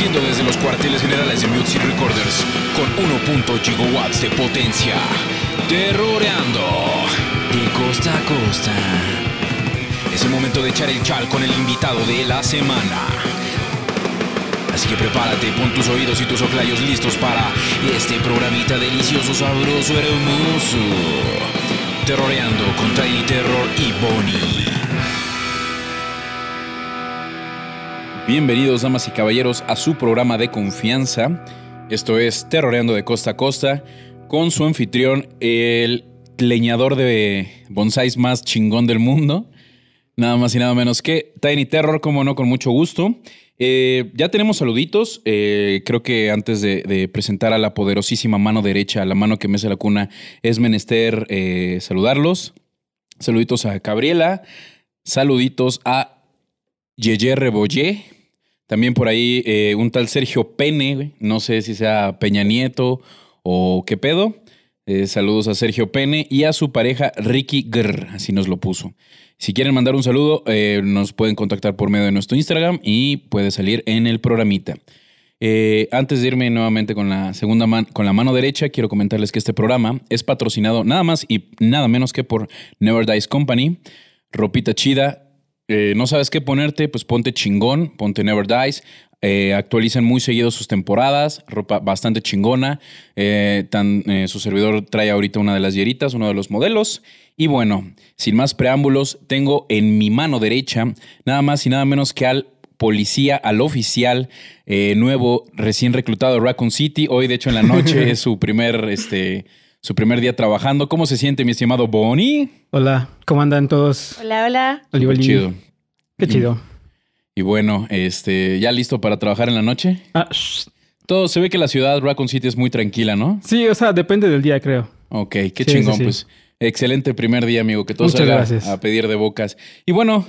Transmitiendo desde los cuarteles generales de Music Recorders con 1.0 gigawatts de potencia. Terroreando de costa a costa. Es el momento de echar el chal con el invitado de la semana. Así que prepárate, pon tus oídos y tus oclayos listos para este programita delicioso, sabroso, hermoso. Terroreando con Tiny Terror y Bonnie. Bienvenidos, damas y caballeros, a su programa de confianza. Esto es Terroreando de Costa a Costa, con su anfitrión, el leñador de bonsáis más chingón del mundo. Nada más y nada menos que Tiny Terror, como no, con mucho gusto. Eh, ya tenemos saluditos. Eh, creo que antes de, presentar a la poderosísima mano derecha, la mano que me hace la cuna, es menester eh, saludarlos. Saluditos a Gabriela. Saluditos a Yeye Rebollé. También por ahí eh, un tal Sergio Pene, no sé si sea Peña Nieto o qué pedo. Eh, saludos a Sergio Pene y a su pareja Ricky Grr, así nos lo puso. Si quieren mandar un saludo, eh, nos pueden contactar por medio de nuestro Instagram y puede salir en el programita. Antes de irme nuevamente con la segunda con la mano derecha, quiero comentarles que este programa es patrocinado nada más y nada menos que por Never Dice Company. Ropita chida, eh, no sabes qué ponerte, pues ponte chingón, ponte Never Dies. Eh, actualizan muy seguido sus temporadas, ropa bastante chingona. Eh, tan, su servidor trae ahorita una de las hieritas, uno de los modelos. Y bueno, sin más preámbulos, tengo en mi mano derecha nada más y nada menos que al policía, al oficial nuevo, recién reclutado de Raccoon City. Hoy, de hecho, en la noche es su primer este, su primer día trabajando. ¿Cómo se siente, mi estimado Bonnie? Hola, ¿cómo andan todos? Hola, hola. Oli, oli. chido. Qué chido. Y bueno, este, ¿ya listo para trabajar en la noche? Ah, shh. Todo se ve que la ciudad Raccoon City es muy tranquila, ¿no? Sí, o sea, depende del día, creo. Ok, qué Sí, chingón, sí, sí. pues. Excelente primer día, amigo. Que todo Muchas salga gracias. a pedir de bocas. Y bueno,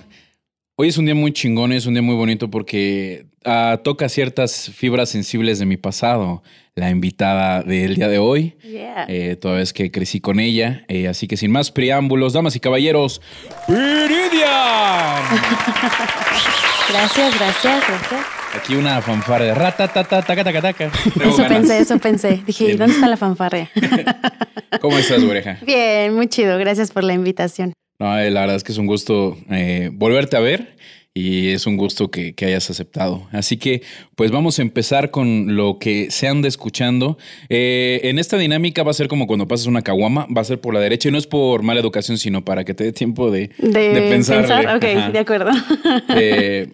hoy es un día muy chingón, es un día muy bonito porque ah, toca ciertas fibras sensibles de mi pasado. La invitada del día de hoy. Yeah. Eh, toda vez que crecí con ella. Eh, así que sin más preámbulos, damas y caballeros, Viridian. Gracias, gracias, gracias. Aquí una fanfarra de taca, taca, taca. Eso ganas. pensé, eso pensé. Dije, Bien. ¿dónde está la fanfarria? ¿Cómo estás, oreja? Bien, muy chido. Gracias por la invitación. No, eh, la verdad es que es un gusto eh, volverte a ver y es un gusto que, que hayas aceptado. Así que, pues vamos a empezar con lo que se anda escuchando. Eh, en esta dinámica va a ser como cuando pasas una caguama, va a ser por la derecha y no es por mala educación, sino para que te dé tiempo de, De, de pensar. Ok, Ajá. de acuerdo. Eh,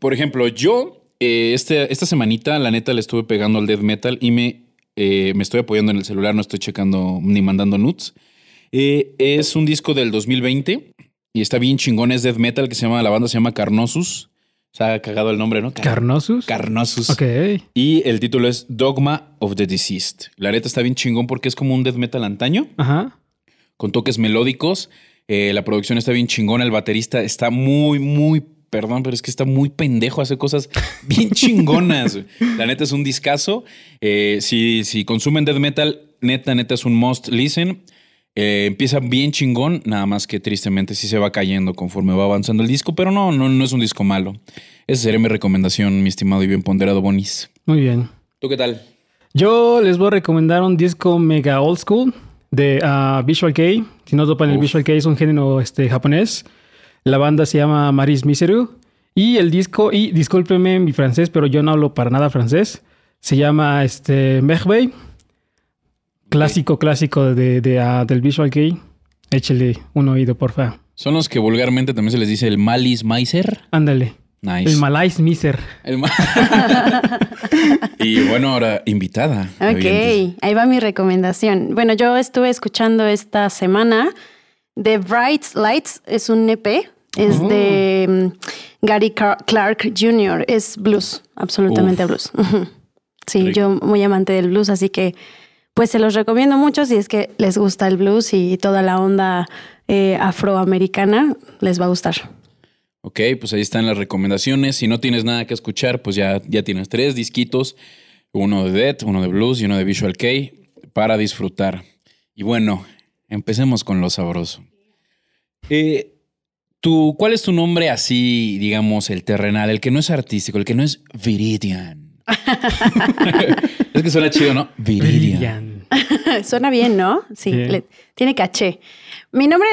por ejemplo, yo eh, este, esta semanita, la neta, le estuve pegando al death metal y me, me estoy apoyando en el celular, no estoy checando ni mandando nudes. Es un disco del 2020 y está bien chingón, es death metal que se llama, la banda se llama Carnosus. Se ha cagado el nombre, ¿no? Car- Carnosus. Carnosus. Ok. Y el título es Dogma of the Deceased. La neta está bien chingón porque es como un death metal antaño Ajá. con toques melódicos. Eh, la producción está bien chingona. El baterista está muy, muy, perdón, pero es que está muy pendejo. Hace cosas bien chingonas. La neta es un discazo. Eh, si, si consumen death metal, neta, neta es un must listen. Eh, empieza bien chingón, nada más que tristemente sí se va cayendo conforme va avanzando el disco, pero no, no, no es un disco malo. Esa sería mi recomendación, mi estimado y bien ponderado Bonis. Muy bien. ¿Tú qué tal? Yo les voy a recomendar un disco mega old school de ah, Visual Kei. Si no topan el. Visual Kei, es un género este, japonés. La banda se llama Maris Miseru. Y el disco, y discúlpeme mi francés, pero yo no hablo para nada francés. Se llama este, Merveille. Clásico, clásico de, de, ah, del Visual Kei. Échele un oído, porfa. Son los que vulgarmente también se les dice el Malis Meiser. Ándale. Nice. El Malais Miser. El ma- y bueno, ahora invitada. Ok, ahí va mi recomendación. Bueno, yo estuve escuchando esta semana The Bright Lights, es un EP, es Oh. de mm, Gary Car- Clark Jr., es blues, absolutamente Uf. blues. Sí, Rico. yo muy amante del blues, así que pues se los recomiendo mucho si es que les gusta el blues y toda la onda eh, afroamericana, les va a gustar. Ok, pues ahí están las recomendaciones. Si no tienes nada que escuchar, pues ya, ya tienes tres disquitos. Uno de Dead, uno de Blues y uno de Visual Kei para disfrutar. Y bueno, empecemos con lo sabroso. Eh, tú, ¿Cuál es tu nombre así, digamos, el terrenal, el que no es artístico, el que no es Viridian? Es que suena chido, ¿no? Viridian. Suena bien, ¿no? Sí, le- tiene caché. Mi nombre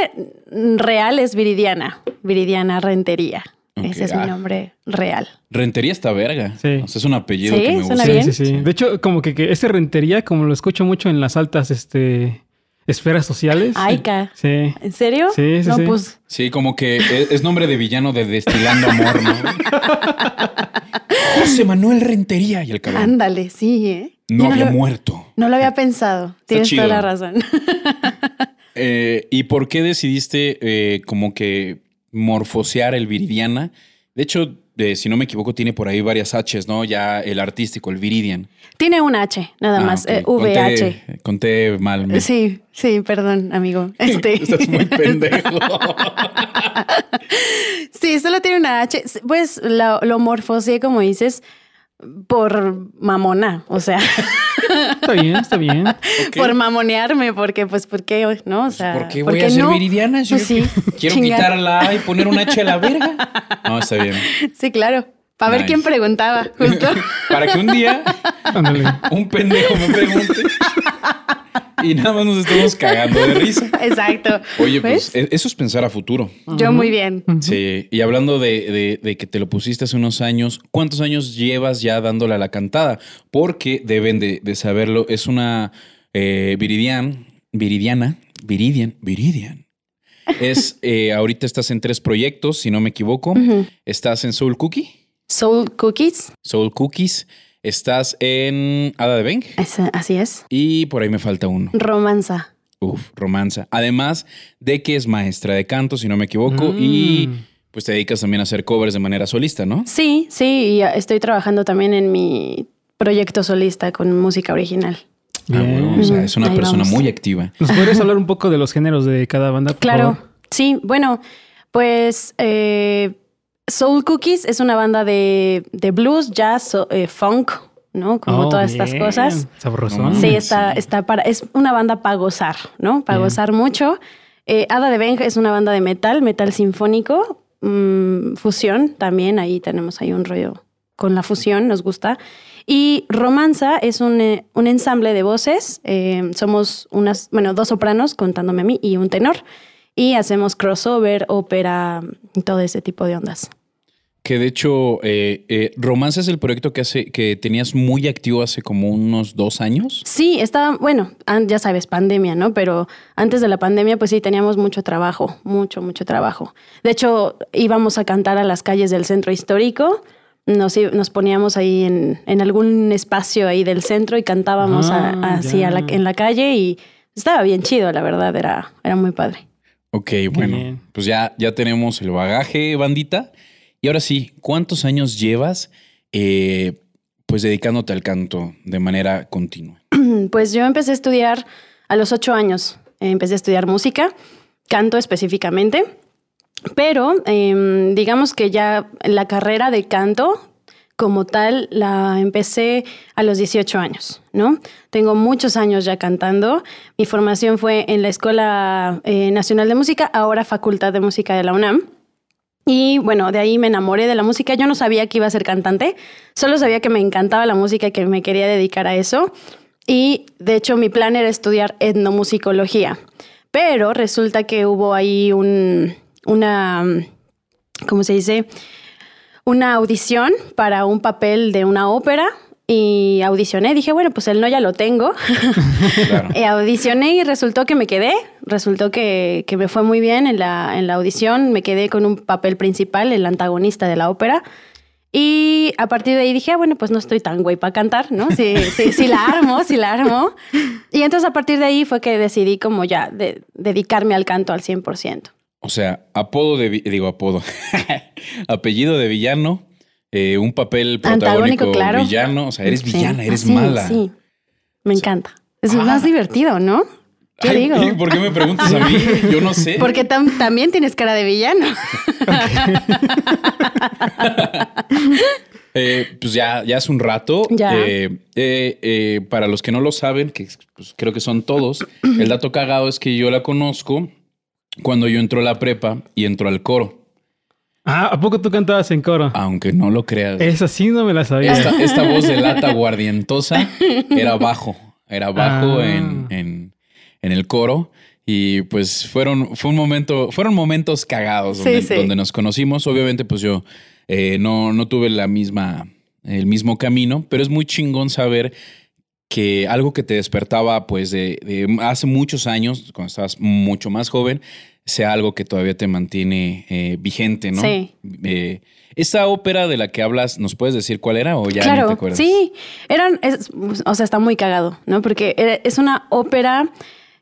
real es Viridiana. Viridiana Rentería. Ese es ah. mi nombre real. Rentería está verga. Sí. O sea, es un apellido Sí, que me suena gusta. bien. Sí, sí, sí. De hecho, como que, que ese rentería, como lo escucho mucho en las altas este, esferas sociales. Ay, ca. Sí. ¿En serio? Sí, sí, no, sí. pues Sí, como que es, es nombre de villano de Destilando Amor, ¿no? José Manuel Rentería y el cabrón. ándale, sí, ¿eh? no Yo había lo, muerto. no lo había pensado. Tienes toda la razón. Eh, ¿Y por qué decidiste eh, como que morfosear el Viridiana? De hecho, eh, si no me equivoco, tiene por ahí varias H's, ¿no? Ya el artístico, el Viridian. Tiene un H, nada Ah, más. ok. eh, VH. Conté mal. mi- Sí, sí, perdón, amigo. Este. Estás muy pendejo. Sí, solo tiene una H. Pues lo, lo morfoseé, como dices, por mamona. O sea, Está bien, está bien. Por mamonearme, porque, pues, ¿por qué? ¿No? O sea, ¿Por qué ¿por voy a ser no? Viridiana? Pues yo sí, Quiero chinga. quitar la A y poner una H a la verga. No, está bien. Sí, claro. Para ver quién preguntaba, justo. Para que un día un pendejo me pregunte y nada más nos estemos cagando de risa. Exacto. Oye, pues e- eso es pensar a futuro. Yo muy bien. Sí, y hablando de, de- de que te lo pusiste hace unos años, ¿cuántos años llevas ya dándole a la cantada? Porque deben de, de saberlo, es una eh, viridian, viridiana, viridian, viridian. Es, eh, ahorita estás en tres proyectos, si no me equivoco. Estás en Soul Cookie, Soul Cookies. Soul Cookies. Estás en Ada de Beng Es- así es. y por ahí me falta uno. Romanza. Uf, romanza. Además de que es maestra de canto, si no me equivoco, y Mm. pues te dedicas también a hacer covers de manera solista, ¿no? Sí, sí, y estoy trabajando también en mi proyecto solista con música original. Ah, bueno, o sea, es una Ahí persona vamos. muy activa. ¿Nos podrías hablar un poco de los géneros de cada banda? por Claro, favor? sí, bueno, pues eh, Soul Cookies es una banda de, de blues, jazz, so- eh, funk, ¿no? Como Oh, todas estas bien. cosas. Sabrosón. No Sí, Mm, está, sí. está para, es una banda para gozar, ¿no? Para Bien. gozar mucho. Eh, Ada de Benja es una banda de metal, metal sinfónico, mm, fusión también, ahí tenemos ahí un rollo con la fusión, nos gusta. Y Romanza es un, eh, un ensamble de voces, eh, somos unas, bueno, dos sopranos contándome a mí y un tenor, y hacemos crossover, ópera, y todo ese tipo de ondas. Que de hecho, eh, eh, Romance es el proyecto que hace, que tenías muy activo hace como unos dos años. Sí, estaba, bueno, ya sabes, pandemia, ¿no? Pero antes de la pandemia, pues sí, teníamos mucho trabajo, mucho, mucho trabajo. De hecho, íbamos a cantar a las calles del centro histórico, nos, poníamos ahí en, en algún espacio ahí del centro y cantábamos a- Ah, así a la- ya. en la calle y estaba bien chido, la verdad, era, era muy padre. Ok, bueno, bien. pues ya, ya tenemos el bagaje, bandita. Y ahora sí, ¿cuántos años llevas eh, pues dedicándote al canto de manera continua? Pues yo empecé a estudiar a los ocho años. Empecé a estudiar música, canto específicamente, pero em, digamos que ya la carrera de canto como tal la empecé a los 18 años, ¿no? Tengo muchos años ya cantando. Mi formación fue en la Escuela eh, Nacional de Música, ahora Facultad de Música de la UNAM. Y bueno, de ahí me enamoré de la música. Yo no sabía que iba a ser cantante, solo sabía que me encantaba la música y que me quería dedicar a eso. Y de hecho mi plan era estudiar etnomusicología. Pero resulta que hubo ahí un, una, ¿cómo se dice? Una audición para un papel de una ópera y audicioné. Dije, bueno, pues el no ya lo tengo. Claro. Eh, audicioné y resultó que me quedé. Resultó que, que me fue muy bien en la, en la audición. Me quedé con un papel principal, el antagonista de la ópera. Y a partir de ahí dije, ah, bueno, pues no estoy tan güey para cantar, ¿no? Sí, sí, sí la armo, sí la armo. Y entonces a partir de ahí fue que decidí como ya de- dedicarme al canto al 100%. O sea, apodo de, digo apodo, apellido de villano, eh, un papel protagónico Antagónico, claro. villano, o sea, eres Sí. villana, eres Ah, sí, mala. Sí, me encanta. Es Ah. más divertido, ¿no? ¿Qué Ay, digo? ¿y ¿Por qué me preguntas a mí? Yo no sé. Porque tam- también tienes cara de villano. Eh, pues ya, ya hace un rato. Ya. Eh, para los que no lo saben, que pues, creo que son todos, el dato cagado es que yo la conozco cuando yo entro a la prepa y entro al coro. Ah, ¿a poco tú cantabas en coro? Aunque no lo creas. Esa sí no me la sabía. Esta, esta voz de lata guardientosa era bajo. Era bajo Ah. en, en- en el coro. Y pues fueron, fue un momento, fueron momentos cagados Sí, donde, sí. donde nos conocimos. Obviamente, pues yo eh, no, no tuve la misma, el mismo camino, pero es muy chingón saber que algo que te despertaba pues de, de hace muchos años, cuando estabas mucho más joven, sea algo que todavía te mantiene eh, vigente, ¿no? Sí. Eh, esta ópera de la que hablas, ¿nos puedes decir cuál era o ya ni te claro, acuerdas? sí. Eran, es- o sea, está muy cagado, ¿no? Porque era- es una ópera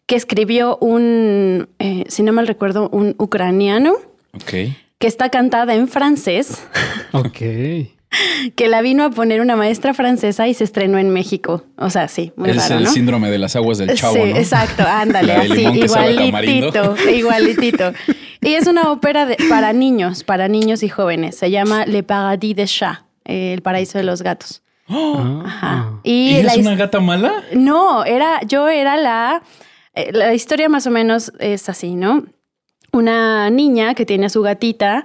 que escribió un, eh, si no mal recuerdo, un ucraniano Ok. que está cantada en francés, Ok. Que la vino a poner una maestra francesa y se estrenó en México. O sea, sí, muy es raro, el ¿no? síndrome de las aguas del chavo, sí, ¿no? exacto, ándale, de así, igualitito, igualitito. Y es una ópera de- para niños, para niños y jóvenes. Se llama Le Paradis des Chats, eh, el paraíso de los gatos. Ah. Ajá. Y la ¿Eres his- una gata mala? No, era, yo era la, eh, la historia más o menos es así, ¿no? Una niña que tiene a su gatita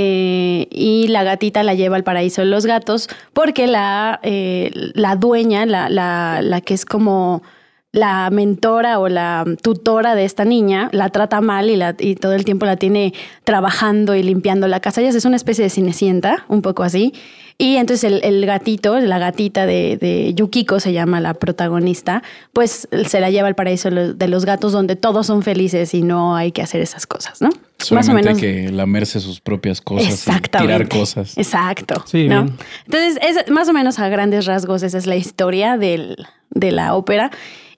eh, y la gatita la lleva al paraíso de los gatos porque la, eh, la dueña, la, la, la que es como la mentora o la tutora de esta niña la trata mal y, la, y todo el tiempo la tiene trabajando y limpiando la casa. Ella es una especie de cinecienta, un poco así. Y entonces el, el gatito, la gatita de, de Yukiko se llama la protagonista, pues se la lleva al paraíso de los, gatos donde todos son felices y no hay que hacer esas cosas, ¿no? Solamente hay que lamerse sus propias cosas y Exactamente. tirar cosas. Exacto. Sí, ¿no? bien. Entonces, es, más o menos a grandes rasgos, esa es la historia del- de la ópera.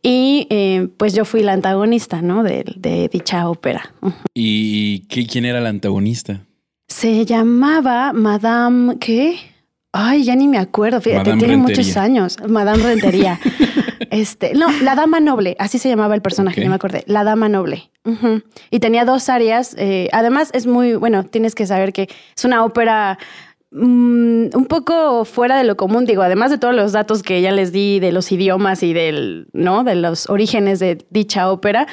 Y eh, pues yo fui la antagonista, ¿no? De, de dicha ópera. ¿Y qué- quién era la antagonista? Se llamaba Madame, ¿qué? Ay, ya ni me acuerdo. Fíjate, Madame tiene Rentería. muchos años. Madame Rentería. este, no, la Dama Noble, así se llamaba el personaje, ya me acordé. La Dama Noble. Y tenía dos áreas. eh, además, es muy, bueno, tienes que saber que es una ópera mm, un poco fuera de lo común, digo, además de todos los datos que ya les di de los idiomas y del, ¿no? De los orígenes de dicha ópera.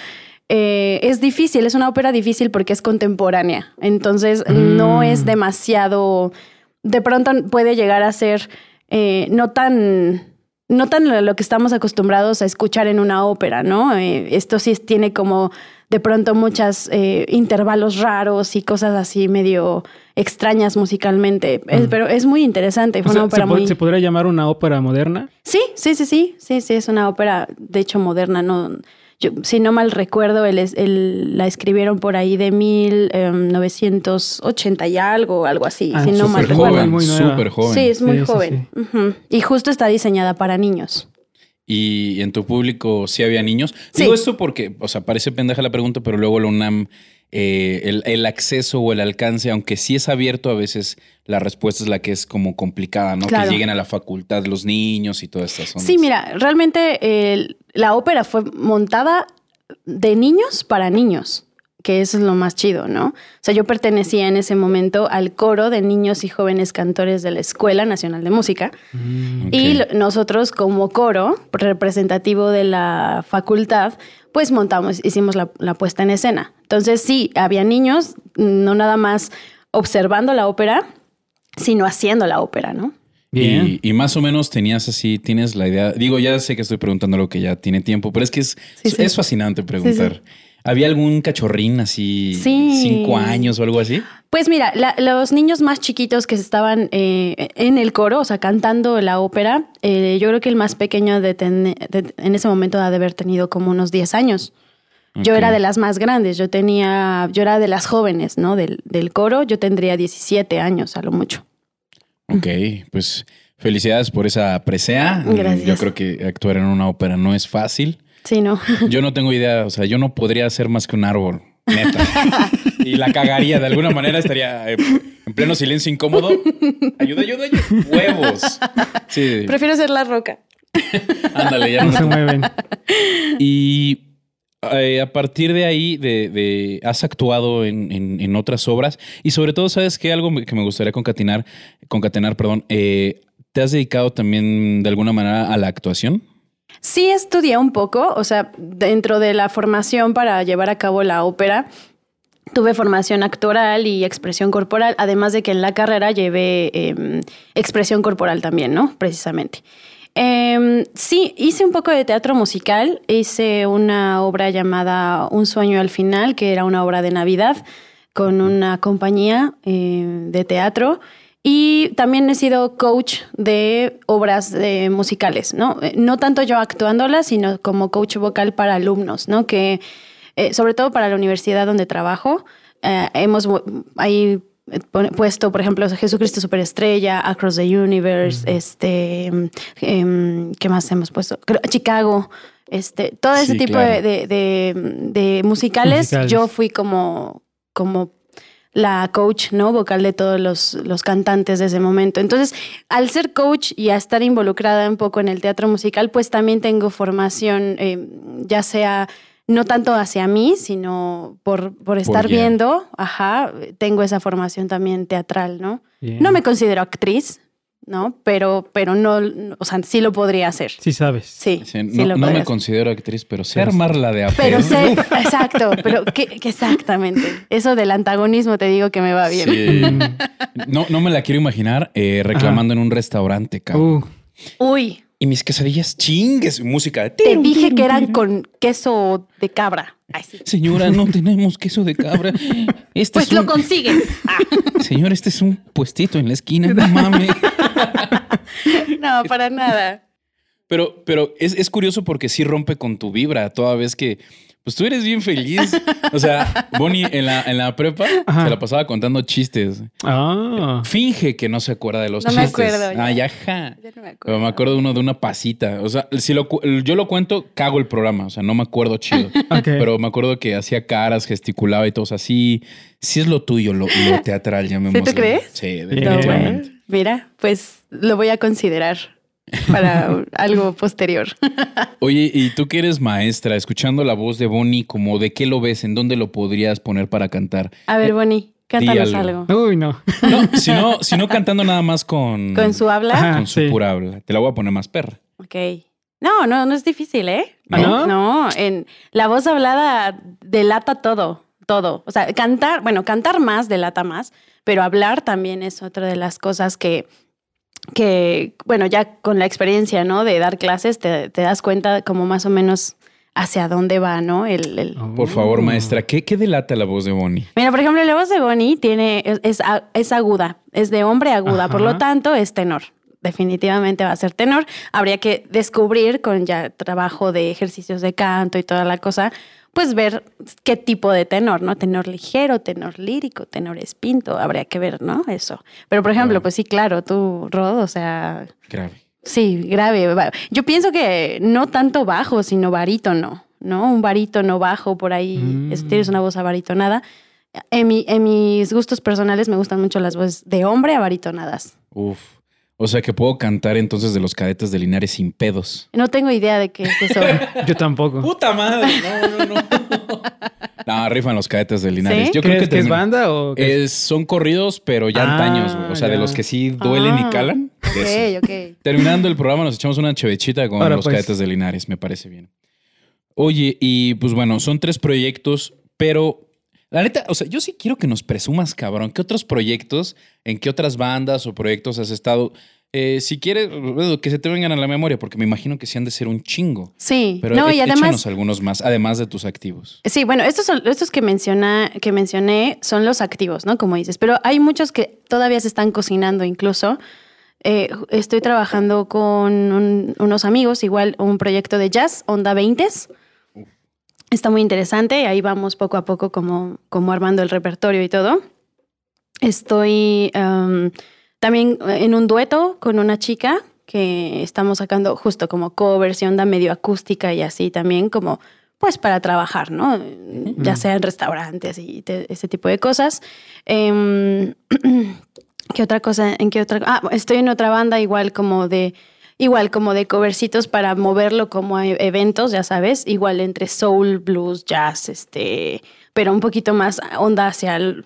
eh, es difícil, es una ópera difícil porque es contemporánea. Entonces, no Mm. es demasiado. De pronto puede llegar a ser eh, no tan. No tan lo lo que estamos acostumbrados a escuchar en una ópera, ¿no? Eh, esto sí tiene como de pronto muchos intervalos raros y cosas así medio extrañas musicalmente. Es- pero es muy interesante. Fue O sea, una ¿se, ópera muy. se podría llamar una ópera moderna? Sí, sí, sí, sí, sí, sí, es una ópera, de hecho, moderna, no, yo, si no mal recuerdo, el, es- el- la escribieron por ahí de 1980 y algo, algo así, Ah, si no mal Súper recuerdo. joven, súper joven. Sí, es muy Sí, sí, joven. Y justo está diseñada para niños. ¿Y en tu público sí había niños? Sí. Digo esto porque, o sea, parece pendeja la pregunta, pero luego la UNAM, eh, el, el acceso o el alcance, aunque sí es abierto, a veces la respuesta es la que es como complicada, ¿no? Claro. Que lleguen a la facultad los niños y todas estas cosas. Sí, mira, realmente eh, la ópera fue montada de niños para niños, que eso es lo más chido, ¿no? O sea, yo pertenecía en ese momento al coro de niños y jóvenes cantores de la Escuela Nacional de Música. Ok. Y lo- nosotros como coro representativo de la facultad, pues montamos, hicimos la, la puesta en escena. Entonces sí, había niños, no nada más observando la ópera, sino haciendo la ópera, ¿no? Bien. Y, y más o menos tenías así, tienes la idea. Digo, ya sé que estoy preguntando lo que ya tiene tiempo, pero es que es, Sí, sí. es fascinante preguntar. Sí, ¿Había algún cachorrín así, Sí. cinco años o algo así? Pues mira, la- los niños más chiquitos que estaban eh, en el coro, o sea, cantando la ópera, eh, yo creo que el más pequeño de ten- de- en ese momento ha de haber tenido como unos 10 años. Yo era de las más grandes, yo tenía, yo era de las jóvenes, ¿no? Del, del coro, yo tendría 17 años a lo mucho. Ok, pues felicidades por esa presea. Gracias. Yo creo que actuar en una ópera no es fácil. Sí, ¿no? Yo no tengo idea, o sea, yo no podría ser más que un árbol, neta. y la cagaría, de alguna manera estaría eh, en pleno silencio incómodo. Ayuda, ayuda, ayuda. Huevos. Sí, Prefiero ser la roca. ándale, ya No no se mueven. Y eh, a partir de ahí, de, de- has actuado en, en- en otras obras y sobre todo, ¿sabes qué? Algo que me gustaría concatenar, concatenar, perdón. eh, ¿Te has dedicado también de alguna manera a la actuación? Sí estudié un poco, o sea, dentro de la formación para llevar a cabo la ópera, tuve formación actoral y expresión corporal, además de que en la carrera llevé em, expresión corporal también, ¿no? Precisamente. Em, sí, hice un poco de teatro musical, hice una obra llamada Un sueño al final, que era una obra de Navidad con una compañía eh, de teatro. Y también he sido coach de obras eh, musicales, ¿no? Eh, no tanto yo actuándolas, sino como coach vocal para alumnos, ¿no? Que sobre todo para la universidad donde trabajo, hemos ahí puesto, por ejemplo, Jesucristo Superestrella, Across the Universe, este, em, ¿qué más hemos puesto? Chicago, este, todo ese tipo de, musicales, yo fui como, como la coach, ¿no? Vocal de todos los, los, cantantes de ese momento. Entonces, al ser coach y a estar involucrada un poco en el teatro musical, pues también tengo formación, eh, ya sea no tanto hacia mí, sino por, por estar viendo, ajá, tengo esa formación también teatral, ¿no? No me considero actriz, ¿no? Pero, pero no, o sea, sí lo podría hacer. Sí sabes. Sí. no, me considero actriz, pero sé armarla de apego. Pero sé, exacto, pero que, exactamente. Eso del antagonismo te digo que me va bien. Sí. no, no me la quiero imaginar eh, reclamando en un restaurante, cabrón. Uh. Uy. Y mis quesadillas chingues, música de... Te dije que eran con queso de cabra. Señora, no tenemos queso de cabra. Este pues lo consigues. Señor, este es un puestito en la esquina, no mames. no, para nada. Pero, pero es, es, curioso porque sí rompe con tu vibra toda vez que pues tú eres bien feliz. O sea, Bonnie en la, en la prepa se la pasaba contando chistes. Ah. Finge que no se acuerda de los chistes. No me acuerdo. Ah, ya, ja. no me acuerdo. Pero me acuerdo de uno de una pasita. O sea, si lo, yo lo cuento, cago el programa. O sea, no me acuerdo chido. Pero me acuerdo que hacía caras, gesticulaba y todo así. Si es lo tuyo, lo, teatral, ya me ¿Sí te crees? Sí, definitivamente. mira, pues lo voy a considerar para algo posterior. Oye, y tú que eres maestra, escuchando la voz de Bonnie, como de qué lo ves, en dónde lo podrías poner para cantar. A ver, eh, Bonnie, cántanos algo. Uy, no. No, sino, cantando nada más con. Con su habla. con su pura habla. Te la voy a poner más perra. Ok. No, no, no es difícil, ¿eh? ¿No? No, en la voz hablada delata todo, todo. O sea, cantar, bueno, cantar más delata más, pero hablar también es otra de las cosas que que, bueno, ya con la experiencia, ¿no? De dar clases, te, das cuenta como más o menos hacia dónde va, ¿no? El, Por favor, maestra, ¿qué, ¿qué, delata la voz de Bonnie? Mira, por ejemplo, la voz de Bonnie tiene, es, es, aguda, es de hombre aguda, por lo tanto es tenor. Definitivamente va a ser tenor. Habría que descubrir con ya trabajo de ejercicios de canto y toda la cosa, pues ver qué tipo de tenor, ¿no? Tenor ligero, tenor lírico, tenor espinto, habría que ver, ¿no? Eso. Pero, por ejemplo, pues sí, claro, tú, Rod, o sea... Grave. Sí, grave. Yo pienso que no tanto bajo, sino barítono, ¿no? Un barítono bajo por ahí, mm. tienes una voz abaritonada. En, mi, en mis gustos personales me gustan mucho las voces de hombre abaritonadas. Uf. O sea que puedo cantar entonces de los cadetes de Linares sin pedos. No tengo idea de qué es eso. Yo tampoco. Puta madre. No, no, no. no, rifan los cadetes de Linares. Yo creo que, es banda o son corridos, pero ya antaños, güey. O sea, de los que sí duelen y ah, calan. Ok, ok. Terminando el programa, nos echamos una chevechita con los pues. cadetes de Linares, me parece bien. Oye, y pues bueno, son tres proyectos, pero la neta, o sea, yo sí quiero que nos presumas, cabrón, ¿qué otros proyectos, en qué otras bandas o proyectos has estado? Eh, si quieres, que se te vengan a la memoria, porque me imagino que sí han de ser un chingo. Sí, pero no, y además. algunos más, además de tus activos. Sí, bueno, estos, son, estos que, menciona, que mencioné son los activos, ¿no? Como dices, pero hay muchos que todavía se están cocinando incluso. Eh, estoy trabajando con unos amigos, igual un proyecto de jazz, Onda 20 Está muy interesante, ahí vamos poco a poco como, como armando el repertorio y todo. Estoy em, también en un dueto con una chica que estamos sacando justo como covers y onda medio acústica y así también como pues para trabajar, ¿no? Ya sea en restaurantes y ese tipo de cosas. Em, ¿Qué otra cosa? ¿En qué otra? Ah, estoy en otra banda igual como de igual como de covercitos para moverlo como a eventos, ya sabes, igual entre soul, blues, jazz, este, pero un poquito más onda hacia el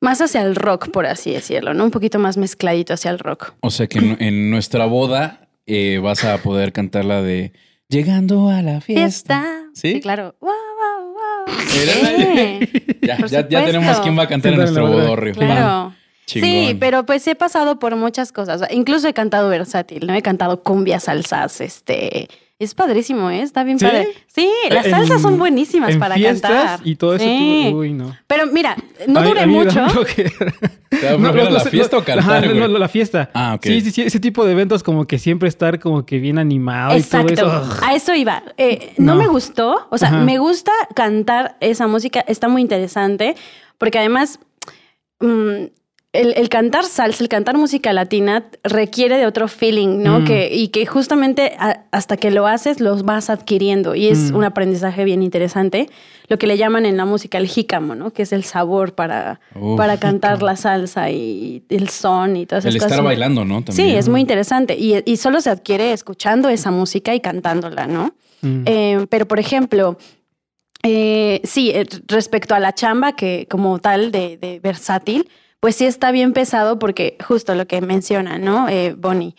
más hacia el rock, por así decirlo, ¿no? Un poquito más mezcladito hacia el rock. O sea que en, nuestra boda eh, vas a poder cantar la de Llegando a la fiesta. Sí, claro. Wow, wow, Ya, por ya, ya supuesto. tenemos quién va a cantar en Sí, nuestro bodorrio. Claro. Chingón. Sí, pero pues he pasado por muchas cosas. Incluso he cantado versátil, ¿no? He cantado cumbia, salsas, este... Es padrísimo, ¿eh? Está bien ¿Sí? padre. Sí, las En- salsas son buenísimas en para cantar. Y todo ese Sí. tipo. Uy, no. Pero mira, no A mí mucho. flojera. ¿Te da No, la fiesta o cantar, ajá, no, la fiesta. Ah, ok. Sí, sí, sí, ese tipo de eventos como que siempre estar como que bien animado Exacto, y todo eso. a eso iba. Eh, no. No. me gustó, o sea, Ajá. me gusta cantar esa música, está muy interesante, porque además mm, el, el cantar salsa, el cantar música latina requiere de otro feeling, ¿no? Mm. Que, y que justamente a- hasta que lo haces los vas adquiriendo y es Mm. un aprendizaje bien interesante, lo que le llaman en la música el jícamo, ¿no? Que es el sabor para, Uf, para cantar la salsa y el son y todas esas El cosas. estar bailando, ¿no? También. Sí, es muy interesante y, y solo se adquiere escuchando esa música y cantándola, ¿no? Mm. Eh, pero, por ejemplo, eh, sí, eh, respecto a la chamba que como tal de, de versátil, pues sí está bien pesado porque justo lo que menciona, ¿no? Eh, Bonnie,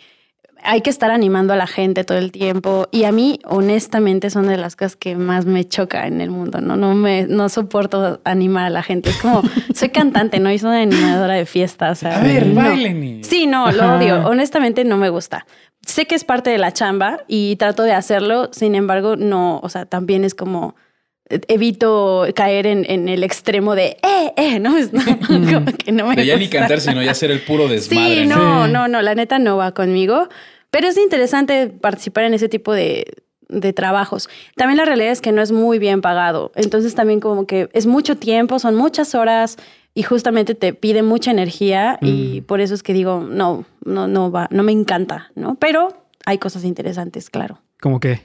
hay que estar animando a la gente todo el tiempo y a mí honestamente son de las cosas que más me choca en el mundo, ¿no? No me no soporto animar a la gente. Es como soy cantante, no y soy una animadora de fiesta, o sea, A ver, no. bailen. Sí, no, lo odio. Honestamente no me gusta. Sé que es parte de la chamba y trato de hacerlo, sin embargo, no, o sea, también es como evito caer en, en el extremo de eh, eh, no, es no, como que no me De ya ni gusta. cantar, sino ya ser el puro desmadre. Sí, ¿no? no, Sí. no, no, la neta no va conmigo, pero es interesante participar en ese tipo de, de trabajos. También la realidad es que no es muy bien pagado, entonces también como que es mucho tiempo, son muchas horas y justamente te pide mucha energía y por eso es que digo, no, no, no va, no me encanta, ¿no? Pero hay cosas interesantes, claro. Como que.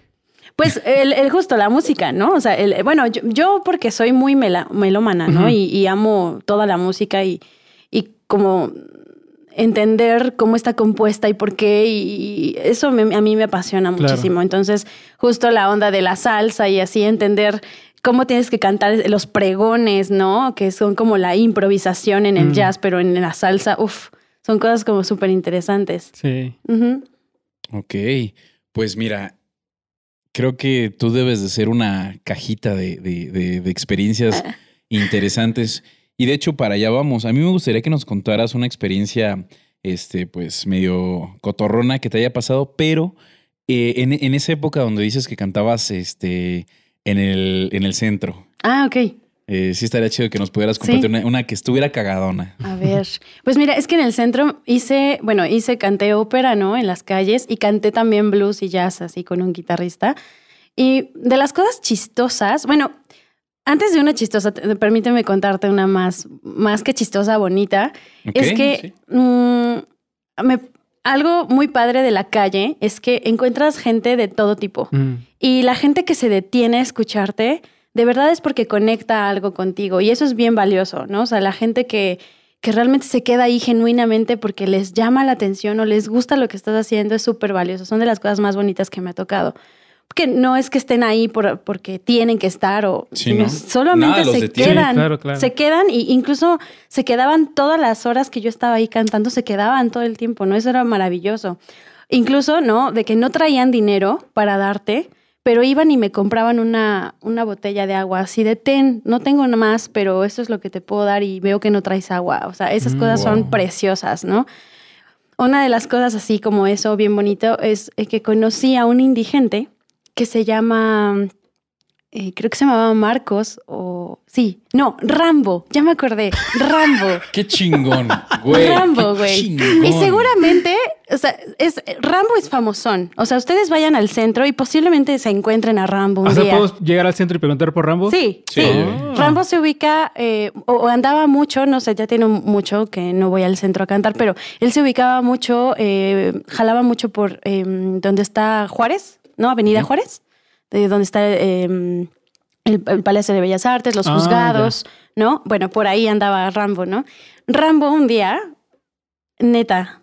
Pues el, el justo, la música, ¿no? O sea, el- bueno, yo, yo porque soy muy mela- melómana, ¿no? Y, y amo toda la música y, y como entender cómo está compuesta y por qué, y, y eso me- a mí me apasiona Claro. muchísimo. Entonces, justo la onda de la salsa y así entender cómo tienes que cantar los pregones, ¿no? Que son como la improvisación en el Mm. jazz, pero en la salsa, uff, son cosas como súper interesantes. Sí. Ujú. Ok, pues mira, creo que tú debes de ser una cajita de, de- de- de experiencias interesantes. Y de hecho, para allá vamos. A mí me gustaría que nos contaras una experiencia, este, pues medio cotorrona que te haya pasado, pero eh, en, en esa época donde dices que cantabas, este, en el, en el centro. Ah, ok. Eh, sí estaría chido que nos pudieras Sí. compartir una, una que estuviera cagadona. A ver, pues mira, es que en el centro hice, bueno, hice, canté ópera, ¿no? En las calles y canté también blues y jazz así con un guitarrista. Y de las cosas chistosas, bueno, antes de una chistosa, te- permíteme contarte una más, más que chistosa, bonita. Es que sí. mm, me- algo muy padre de la calle es que encuentras gente de todo tipo. Mm. Y la gente que se detiene a escucharte, de verdad es porque conecta algo contigo. Y eso es bien valioso, ¿no? O sea, la gente que, que realmente se queda ahí genuinamente porque les llama la atención o les gusta lo que estás haciendo es súper valioso. Son de las cosas más bonitas que me ha tocado. Porque no es que estén ahí por, porque tienen que estar o Sí, sino ¿no? solamente se detiene. quedan. Sí, claro, claro. Se quedan y incluso se quedaban todas las horas que yo estaba ahí cantando, se quedaban todo el tiempo, ¿no? Eso era maravilloso. Incluso, ¿no? De que no traían dinero para darte, pero iban y me compraban una, una botella de agua así de ten, no tengo nada más, pero esto es lo que te puedo dar y veo que no traes agua. O sea, esas Mm, cosas wow. son preciosas, ¿no? Una de las cosas así como eso, bien bonito, es eh, que conocí a un indigente que se llama, eh, creo que se llamaba Marcos o, sí, no, Rambo, ya me acordé, Rambo. Qué chingón, güey. Rambo, qué güey. chingón. Y seguramente, o sea, es, Rambo es famosón. O sea, ustedes vayan al centro y posiblemente se encuentren a Rambo un O sea, día. ¿podemos llegar al centro y preguntar por Rambo? Sí, Sí. sí. Rambo se ubica, eh, o, o andaba mucho, no sé, ya tiene mucho que no voy al centro a cantar, pero él se ubicaba mucho, eh, jalaba mucho por eh, donde está Juárez, ¿no? Avenida. Juárez, de donde está eh, el, el Palacio de Bellas Artes, los Ah, juzgados, ¿no? Bueno, por ahí andaba Rambo, ¿no? Rambo un día, neta,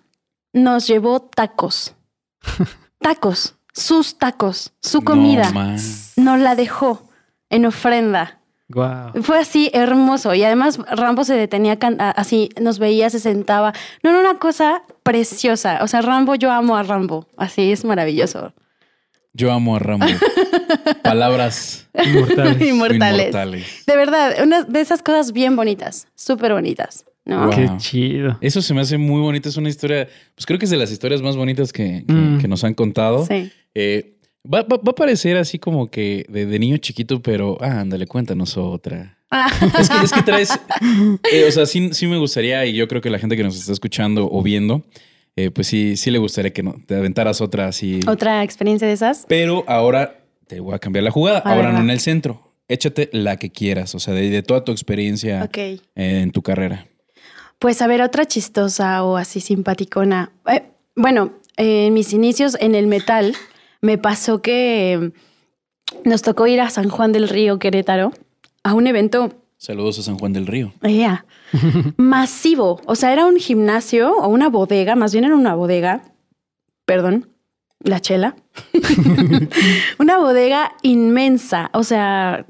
nos llevó tacos. tacos, sus tacos, su comida. No, nos la dejó en ofrenda. Fue así hermoso y además Rambo se detenía así, nos veía, se sentaba. No, no, una cosa preciosa. O sea, Rambo, yo amo a Rambo. Así es maravilloso. Yo amo a Rambo. Palabras Inmortales. Inmortales. inmortales. De verdad, una de esas cosas bien bonitas, súper bonitas, ¿no? Wow. Qué chido. Eso se me hace muy bonito. Es una historia, pues creo que es de las historias más bonitas que, que- Mm. que nos han contado. Sí. Eh, va, va- va a parecer así como que de, de niño chiquito, pero ah, ándale, cuéntanos otra. Ah, Es que, es que traes, eh, o sea, sí, sí me gustaría, y yo creo que la gente que nos está escuchando o viendo, eh, pues sí, sí le gustaría que no, te aventaras otra así. Otra experiencia de esas. Pero ahora te voy a cambiar la jugada. A ahora ver, no va. en el centro. Échate la que quieras, o sea, de, de toda tu experiencia en tu carrera. Pues a ver, otra chistosa o así simpaticona. Eh, bueno, eh, en mis inicios en el metal me pasó que nos tocó ir a San Juan del Río, Querétaro, a un evento Saludos a San Juan del Río. ya, masivo. O sea, era un gimnasio o una bodega, más bien era una bodega, perdón, la chela. una bodega inmensa. O sea,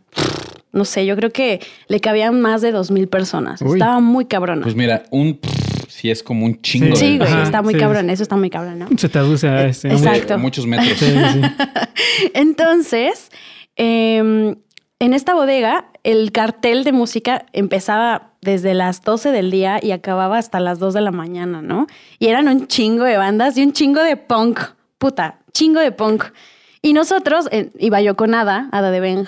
no sé, yo creo que le cabían más de dos mil personas. Uy. Estaba muy cabrona. Pues mira, un sí es como un chingo Sí. de- güey, Ajá, está muy sí. cabrón, eso está muy cabrón, ¿no? Se traduce a este. Exacto. muchos metros. Sí, sí. Entonces, eh, en esta bodega, el cartel de música empezaba desde las 12 del día y acababa hasta las 2 de la mañana, ¿no? Y eran un chingo de bandas y un chingo de punk. Puta, chingo de punk. Y nosotros, iba yo con Ada, Ada de Beng,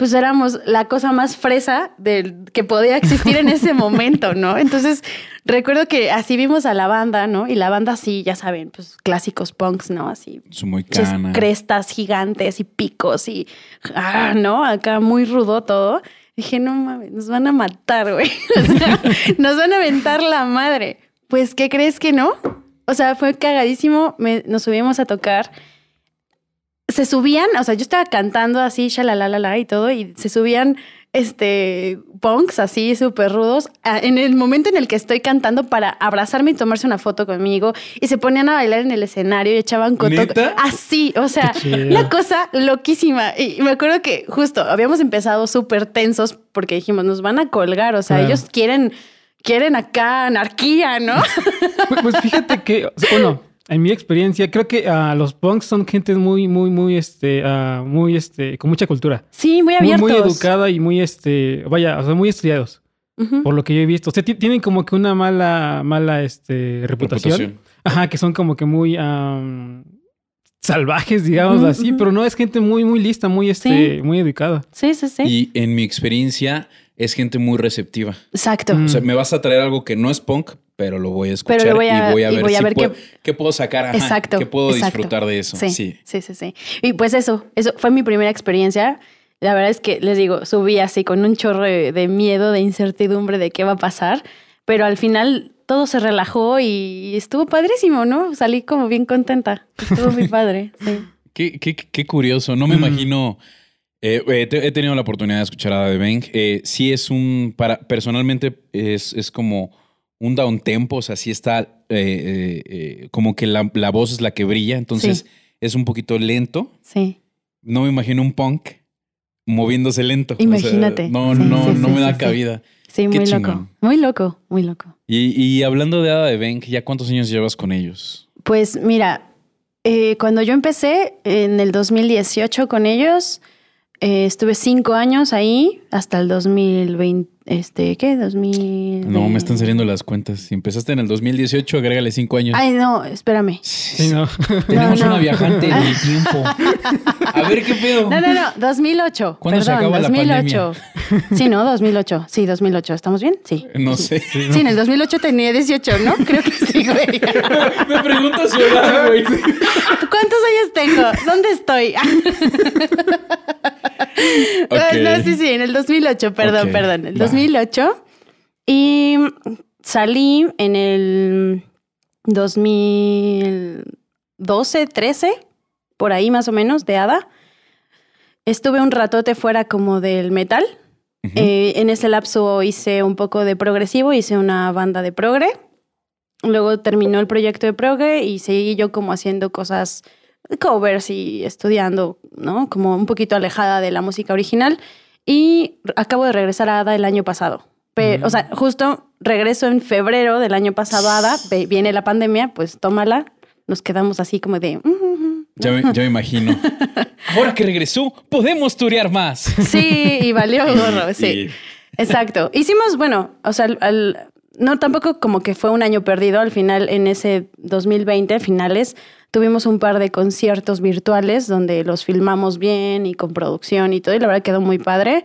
pues éramos la cosa más fresa del, que podía existir en ese momento, ¿no? Entonces, recuerdo que así vimos a la banda, ¿no? Y la banda sí, ya saben, pues clásicos punks, ¿no? Así muy cana. crestas gigantes y picos y, ah, ¿no? Acá muy rudo todo. Dije, no mames, nos van a matar, güey. O sea, nos van a aventar la madre. Pues, ¿qué crees que no? O sea, fue cagadísimo. Me- nos subimos a tocar. Se subían, o sea, yo estaba cantando así, shalalalala y todo, y se subían este punks así súper rudos en el momento en el que estoy cantando para abrazarme y tomarse una foto conmigo y se ponían a bailar en el escenario y echaban coto así, o sea, una cosa loquísima y me acuerdo que justo habíamos empezado súper tensos porque dijimos nos van a colgar, o sea, Claro. ellos quieren quieren acá anarquía, ¿no? Pues, pues fíjate que, bueno, en mi experiencia, creo que ah, los punks son gente muy, muy, muy, este, ah, muy, este, con mucha cultura. Sí, muy Muy, abiertos. muy educada y muy, este, vaya, o sea, muy estudiados, por lo que yo he visto. O sea, ti- tienen como que una mala, mala, este, reputación. Reputación. Ajá, que son como que muy salvajes, digamos así, pero no es gente muy, muy lista, muy, este, muy educada. Sí, sí, sí. Y en mi experiencia es gente muy receptiva. Exacto. Mm. O sea, me vas a traer algo que no es punk, pero lo voy a escuchar Pero lo voy a- y voy a ver, voy a si ver puedo- qué- qué puedo sacar, ajá, Exacto. qué puedo exacto. disfrutar de eso. Sí, Sí. sí, sí, sí. Y pues eso, eso fue mi primera experiencia. La verdad es que les digo, subí así con un chorro de, de miedo, de incertidumbre de qué va a pasar, pero al final todo se relajó y estuvo padrísimo, ¿no? Salí como bien contenta. Estuvo muy padre. Sí. Qué, qué- qué curioso. No me Mm. imagino. eh, eh, te- he tenido la oportunidad de escuchar a The Bang. Eh, sí es un. Para, personalmente es, es como un down tempo. O sea, sí está. eh, eh, eh, como que la, la voz es la que brilla. Entonces Sí. es un poquito lento. Sí. No me imagino un punk moviéndose lento. O sea, Imagínate. no, Sí, no, sí, no me da cabida. Sí, Qué muy loco. Muy loco, muy loco. Y, y hablando de Ada de Bank, ¿ya cuántos años llevas con ellos? Pues mira, eh, cuando yo empecé en el 2018 con ellos, estuve cinco años ahí hasta el 2020, este, ¿qué? 2000. No, me están saliendo las cuentas. Si empezaste en el 2018, agrégale cinco años. Ay, no, espérame. Sí, ¿no? Tenemos No, no. una viajante en el tiempo. A ver qué pedo. No, no, no, 2008. ¿Cuándo se Perdón, acaba la 2008. Sí, no, 2008. Sí, 2008. ¿Estamos bien? Sí. No sé. Sí, en el 2008 tenía 18, ¿no? Creo que sí, güey. Me preguntas su edad, güey. ¿Cuántos años tengo? ¿Dónde estoy? No, sí, sí, en el 2008, perdón, Ok, perdón, el va. 2008. Y salí en el 2012, 13, por ahí más o menos, de Ada. Estuve un ratote fuera como del metal. Ujú. Eh, en ese lapso hice un poco de progresivo, hice una banda de progre. Luego terminó el proyecto de progre y seguí yo como haciendo cosas, covers y estudiando, ¿no? Como un poquito alejada de la música original. Y acabo de regresar a Ada el año pasado. Pero, O sea, justo regreso en febrero del año pasado a Ada, viene la pandemia, pues tómala. Nos quedamos así como de... "Mm, mm, mm". Ya me, ya me imagino. Ahora que regresó, podemos turear más. Sí, y valió gorro, sí. Y- Exacto. Hicimos, bueno, o sea, al- al- no tampoco como que fue un año perdido. Al final, en ese 2020, finales, tuvimos un par de conciertos virtuales donde los filmamos bien y con producción y todo, y la verdad quedó muy padre.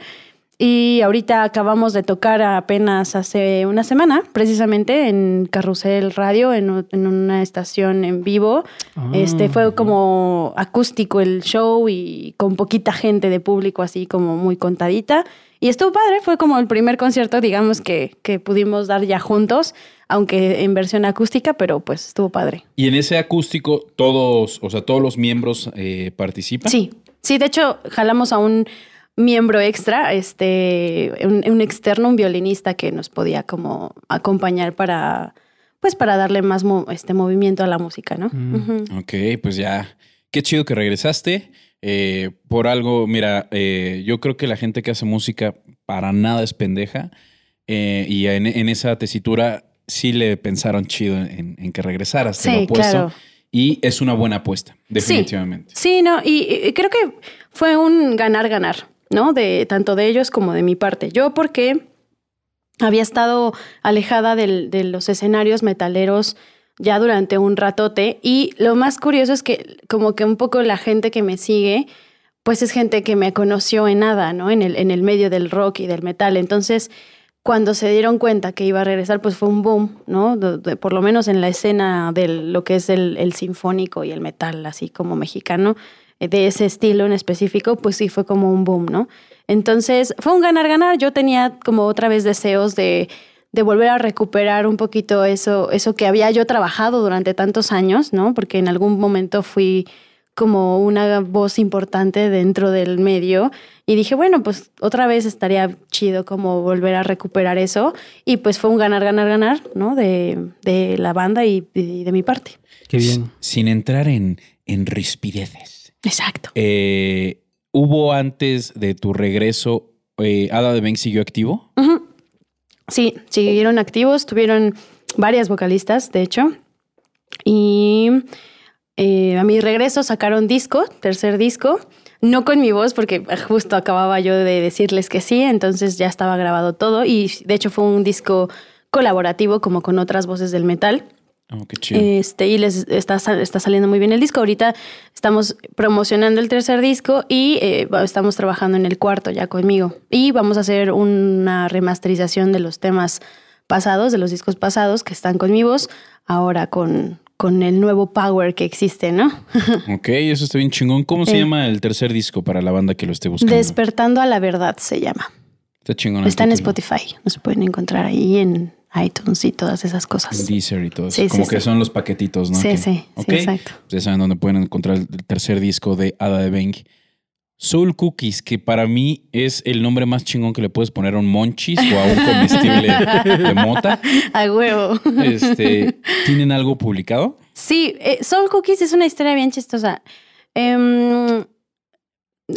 Y ahorita acabamos de tocar apenas hace una semana, precisamente en Carrusel Radio, en, en una estación en vivo. Ah. Este fue como acústico el show y con poquita gente de público, así como muy contadita. Y estuvo padre, fue como el primer concierto, digamos, que, que pudimos dar ya juntos, aunque en versión acústica, pero pues estuvo padre. Y en ese acústico, todos, o sea, todos los miembros eh, participan. Sí, sí, de hecho, jalamos a un miembro extra, este, un, un externo, un violinista que nos podía como acompañar para, pues para darle más mo- este movimiento a la música, ¿no? Mm. Ok, pues ya. Qué chido que regresaste. Eh, por algo, mira, eh, yo creo que la gente que hace música para nada es pendeja. Eh, y en, en esa tesitura sí le pensaron chido en, en que regresaras. te lo Sí, claro. Y es una buena apuesta, definitivamente. Sí, no, y, y creo que fue un ganar-ganar, ¿no? De tanto de ellos como de mi parte. Yo porque había estado alejada del- de los escenarios metaleros ya durante un ratote y lo más curioso es que como que un poco la gente que me sigue, pues es gente que me conoció en nada, ¿no? En el, en el medio del rock y del metal. Entonces, cuando se dieron cuenta que iba a regresar, pues fue un boom, ¿no? Por lo menos en la escena de lo que es el, el sinfónico y el metal, así como mexicano, de ese estilo en específico, pues sí fue como un boom, ¿no? Entonces, fue un ganar-ganar. Yo tenía como otra vez deseos de, de volver a recuperar un poquito eso, eso que había yo trabajado durante tantos años, ¿no? Porque en algún momento fui como una voz importante dentro del medio y dije, bueno, pues otra vez estaría chido como volver a recuperar eso y pues fue un ganar, ganar, ganar, ¿no? De, de la banda y, y de mi parte. Qué bien. S- Sin entrar en, en rispideces. Exacto. Eh, ¿Hubo antes de tu regreso, eh, Ada de Ben siguió activo? Sí, siguieron activos, tuvieron varias vocalistas, de hecho. Y eh, a mi regreso sacaron disco, tercer disco. No con mi voz, porque justo acababa yo de decirles que sí, entonces ya estaba grabado todo. Y de hecho fue un disco colaborativo como con otras voces del metal. Oh, qué chido. Este, y les está, está saliendo muy bien el disco. Ahorita estamos promocionando el tercer disco y eh, estamos trabajando en el cuarto ya conmigo. Y vamos a hacer una remasterización de los temas pasados, de los discos pasados que están con mi voz, ahora con, con el nuevo power que existe, ¿no? ok, eso está bien chingón. ¿Cómo se Sí. llama el tercer disco para la banda que lo esté buscando? Despertando a la verdad se llama. está chingón. Está en título. Spotify. No se pueden encontrar ahí en iTunes y todas esas cosas. Deezer y todo eso. Sí, sí, Como que sí. son los paquetitos, ¿no? Sí, Que- sí, exacto. Ya saben dónde pueden encontrar el tercer disco de Ada de Beng. Soul Cookies, que para mí es el nombre más chingón que le puedes poner a un monchis o a un comestible de mota. A huevo. Este, ¿Tienen algo publicado? Sí, eh, Soul Cookies es una historia bien chistosa. Em,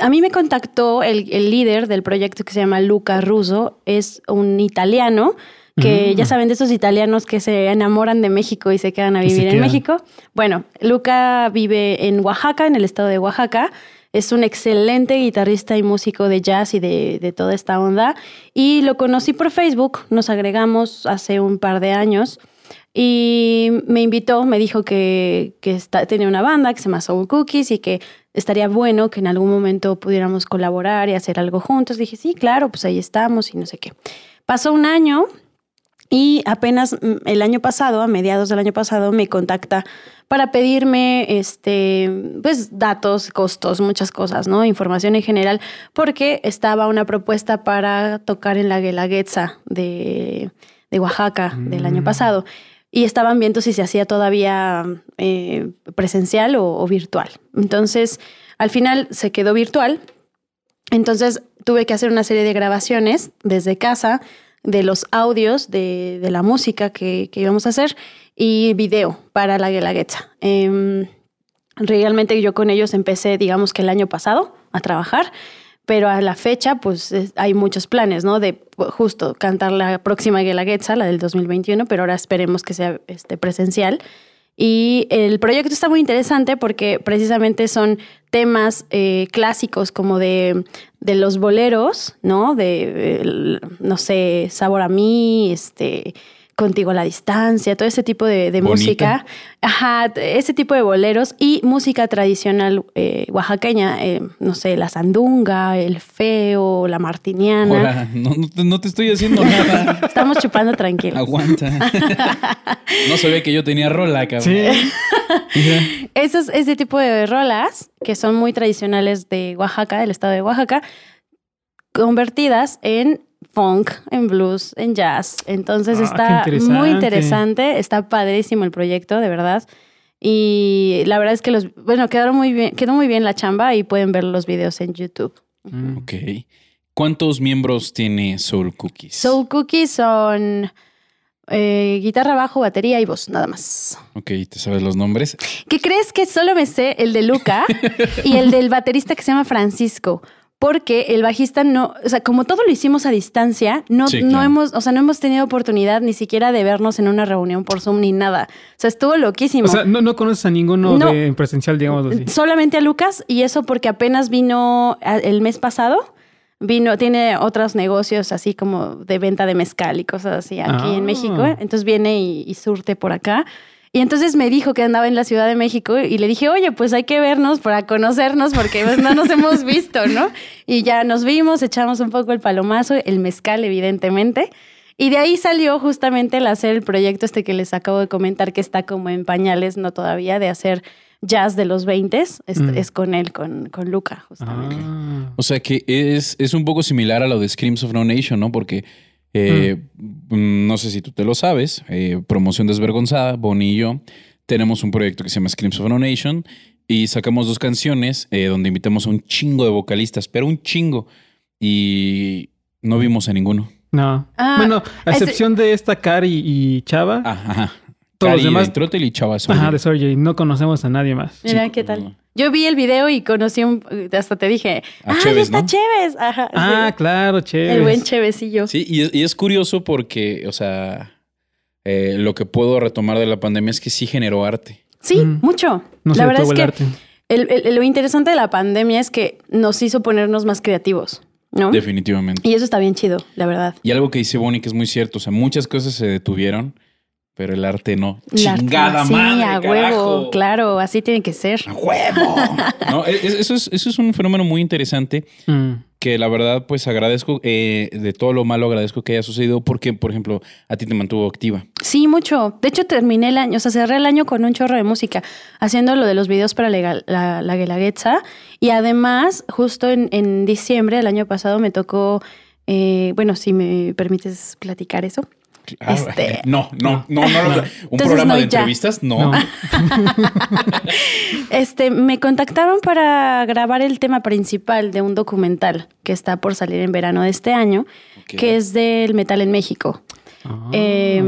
a mí me contactó el, el líder del proyecto que se llama Luca Russo. Es un italiano que Mm. ya saben de esos italianos que se enamoran de México y se quedan a vivir en quedan. México. Bueno, Luca vive en Oaxaca, en el estado de Oaxaca. Es un excelente guitarrista y músico de jazz y de, de toda esta onda. Y lo conocí por Facebook, nos agregamos hace un par de años. Y me invitó, me dijo que, que está- tenía una banda que se llama Soul Cookies y que estaría bueno que en algún momento pudiéramos colaborar y hacer algo juntos. Dije, sí, claro, pues ahí estamos y no sé qué. Pasó un año y apenas mm, el año pasado, a mediados del año pasado, me contacta para pedirme este, pues, datos, costos, muchas cosas, ¿no? Información en general, porque estaba una propuesta para tocar en la Guelaguetza de, de Oaxaca del año Mm. pasado. Y estaban viendo si se hacía todavía eh, presencial o, o virtual. Entonces, al final se quedó virtual. Entonces, tuve que hacer una serie de grabaciones desde casa de los audios de, de la música que, que íbamos a hacer y video para la Guelaguetza. Em, realmente yo con ellos empecé, digamos que el año pasado a trabajar, pero a la fecha pues es- hay muchos planes, ¿no? De pues, justo cantar la próxima Guelaguetza, la del 2021, pero ahora esperemos que sea este, presencial. Y el proyecto está muy interesante porque precisamente son temas eh, clásicos como de, de, los boleros, ¿no? De, no sé, Sabor a mí, este, Contigo a la distancia, todo ese tipo de, de música. Ajá, ese tipo de boleros y música tradicional eh, oaxaqueña, eh, no sé, la sandunga, el feo, la martiniana. Hola, no, no, te estoy haciendo nada. Estamos chupando tranquilos. Aguanta. no se ve que yo tenía rola, cabrón. Sí. Esos, ese tipo de rolas, que son muy tradicionales de Oaxaca, del estado de Oaxaca, convertidas en funk, en blues, en jazz. Entonces Ah, está muy interesante. interesante, está padrísimo el proyecto, de verdad. Y la verdad es que los, bueno, quedaron muy bien, quedó muy bien la chamba y pueden ver los videos en YouTube. Mm. Ok. ¿Cuántos miembros tiene Soul Cookies? Soul Cookies son eh, guitarra, bajo, batería y voz, nada más. Ok, ¿te sabes los nombres? ¿Qué crees que solo me sé el de Luca y el del baterista que se llama Francisco? Porque el bajista no, o sea, como todo lo hicimos a distancia, no, Sí, no hemos, o sea, no hemos tenido oportunidad ni siquiera de vernos en una reunión por Zoom ni nada. O sea, estuvo loquísimo. O sea, no, no conoces a ninguno No. de en presencial, digamos así. Solamente a Lucas y eso porque apenas vino el mes pasado. Vino, tiene otros negocios así como de venta de mezcal y cosas así aquí Ah. en México. Entonces viene y, y surte por acá. Y entonces me dijo que andaba en la Ciudad de México y le dije, oye, pues hay que vernos para conocernos porque pues, no nos hemos visto, ¿no? Y ya nos vimos, echamos un poco el palomazo, el mezcal, evidentemente. Y de ahí salió justamente el hacer el proyecto este que les acabo de comentar, que está como en pañales, no todavía, de hacer jazz de los 20 es, Mm. es con él, con, con Luca, justamente. Ah. O sea que es, es un poco similar a lo de Screams of No Nation, ¿no? Porque eh, mm, no sé si tú te lo sabes, eh, promoción desvergonzada, Bonnie y yo tenemos un proyecto que se llama Screams of No Nation y sacamos dos canciones eh, donde invitamos a un chingo de vocalistas, pero un chingo. Y no vimos a ninguno. No. Ah, bueno, a ese- excepción de esta Cari y Chava. Ah, ajá. Todos los demás- de Trotel y Chava Ajá, de Sorge. No conocemos a nadie más. Mira, Sí, ¿qué tal? Yo vi el video y conocí un... Hasta te dije, A ¡ah, Chévez, está ¿no? Chévez! Ajá, Ah, sí. claro, chévere. El buen Chévezillo. Sí, y es, y es curioso porque, o sea, eh, lo que puedo retomar de la pandemia es que sí generó arte. Sí, Mm. mucho. No la verdad es que arte. el- el- lo interesante de la pandemia es que nos hizo ponernos más creativos, ¿no? Definitivamente. Y eso está bien chido, la verdad. Y algo que dice Bonnie que es muy cierto, o sea, muchas cosas se detuvieron, pero el arte no. La- Chingada sí, madre, a carajo. huevo, claro, así tiene que ser. ¡A huevo! No, es- es- eso, es, eso es un fenómeno muy interesante Mm. que la verdad, pues agradezco, eh, de todo lo malo agradezco que haya sucedido porque, por ejemplo, a ti te mantuvo activa. Sí, mucho. De hecho, terminé el año, o sea, cerré el año con un chorro de música, haciendo lo de los videos para la, la, la Guelaguetza. Y además, justo en, en diciembre del año pasado me tocó, eh, bueno, si me permites platicar eso. Este- No, no, no, no. no, Un Entonces, programa no, de entrevistas, no. Este, me contactaron para grabar el tema principal de un documental que está por salir en verano de este año, que es del metal en México. Ah. Eh,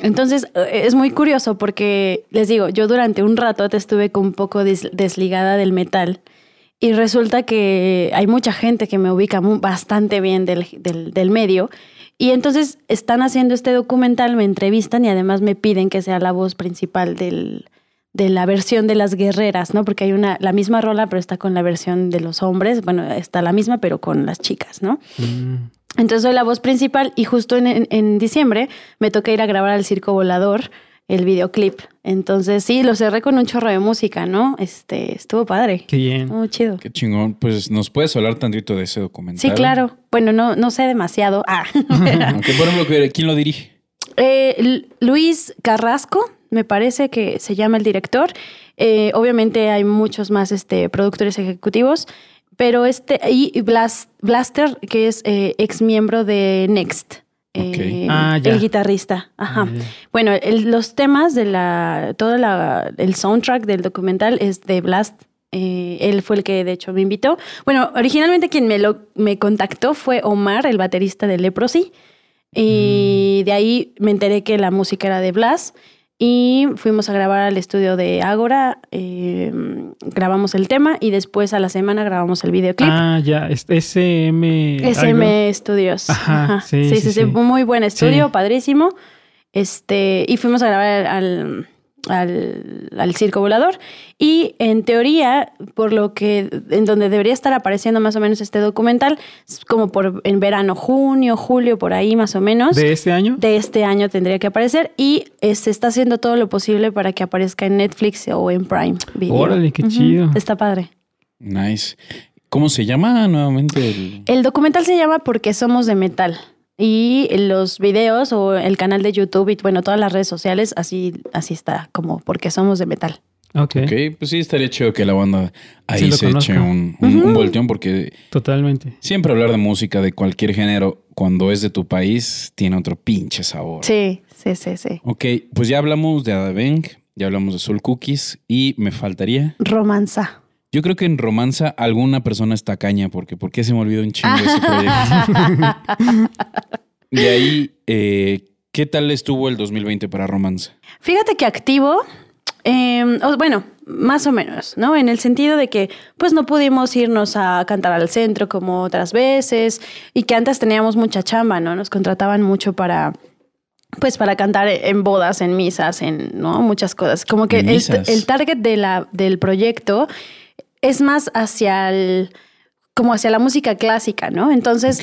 entonces, eh, es muy curioso porque, les digo, yo durante un rato te estuve con un poco des- desligada del metal y resulta que hay mucha gente que me ubica bastante bien del, del- del medio y entonces están haciendo este documental, me entrevistan y además me piden que sea la voz principal del, de la versión de las guerreras, ¿no? Porque hay una, la misma rola, pero está con la versión de los hombres, bueno, está la misma, pero con las chicas, ¿no? Mm. Entonces soy la voz principal y justo en, en- en diciembre me toca ir a grabar al Circo Volador el videoclip. Entonces sí, lo cerré con un chorro de música, ¿no? Este, estuvo padre. Qué bien. Muy chido. Qué chingón. Pues, ¿nos puedes hablar tantito de ese documental? Sí, claro. Bueno, no, no sé demasiado. Ah. Aunque, por ejemplo, ¿quién lo dirige? Eh, Luis Carrasco, me parece que se llama el director. Eh, obviamente hay muchos más este, productores ejecutivos, pero este, y Blas- Blaster, que es eh, ex miembro de Next. Eh, Ah, el guitarrista. Ajá. Ah. Bueno, el- los temas de la, todo la, el soundtrack del documental es de Blast. Eh, él fue el que de hecho me invitó. Bueno, originalmente quien me, lo, me contactó fue Omar, el baterista de Leprosy. Y Mm. de ahí me enteré que la música era de Blast. Y fuimos a grabar al estudio de Ágora, eh, grabamos el tema y después a la semana grabamos el videoclip. Ah, ya. es- SM. SM algo. Studios. Ajá, sí, sí, sí, sí, sí, sí. Muy buen estudio, padrísimo. Este, y fuimos a grabar al, al, al circo volador. Y en teoría, por lo que en donde debería estar apareciendo más o menos este documental, es como por en verano, junio, julio, por ahí más o menos. ¿De este año? De este año tendría que aparecer y eh, se está haciendo todo lo posible para que aparezca en Netflix o en Prime Video. Órale, qué chido. Está padre. Nice. ¿Cómo se llama nuevamente el...? El documental se llama Porque somos de metal. Y los videos o el canal de YouTube y bueno, todas las redes sociales, así, así está, como Porque somos de metal. Ok, Ok, pues sí, estaría chido que la banda ahí Sí, se eche un, un, un volteón porque totalmente. siempre hablar de música de cualquier género cuando es de tu país tiene otro pinche sabor. Sí, sí, sí, sí. Ok, pues ya hablamos de Adabeng, ya hablamos de Soul Cookies y me faltaría... Romanza. Yo creo que en Romanza alguna persona está caña porque ¿por qué se me olvidó un chingo ese proyecto? De ahí, eh, ¿qué tal estuvo el 2020 para Romanza? Fíjate que activo, eh, o- bueno, más o menos, ¿no? En el sentido de que pues no pudimos irnos a cantar al centro como otras veces y que antes teníamos mucha chamba, ¿no? Nos contrataban mucho para pues para cantar en bodas, en misas, en ¿no? muchas cosas. Como que el, el target de la, del proyecto es más hacia el como hacia la música clásica, ¿no? Entonces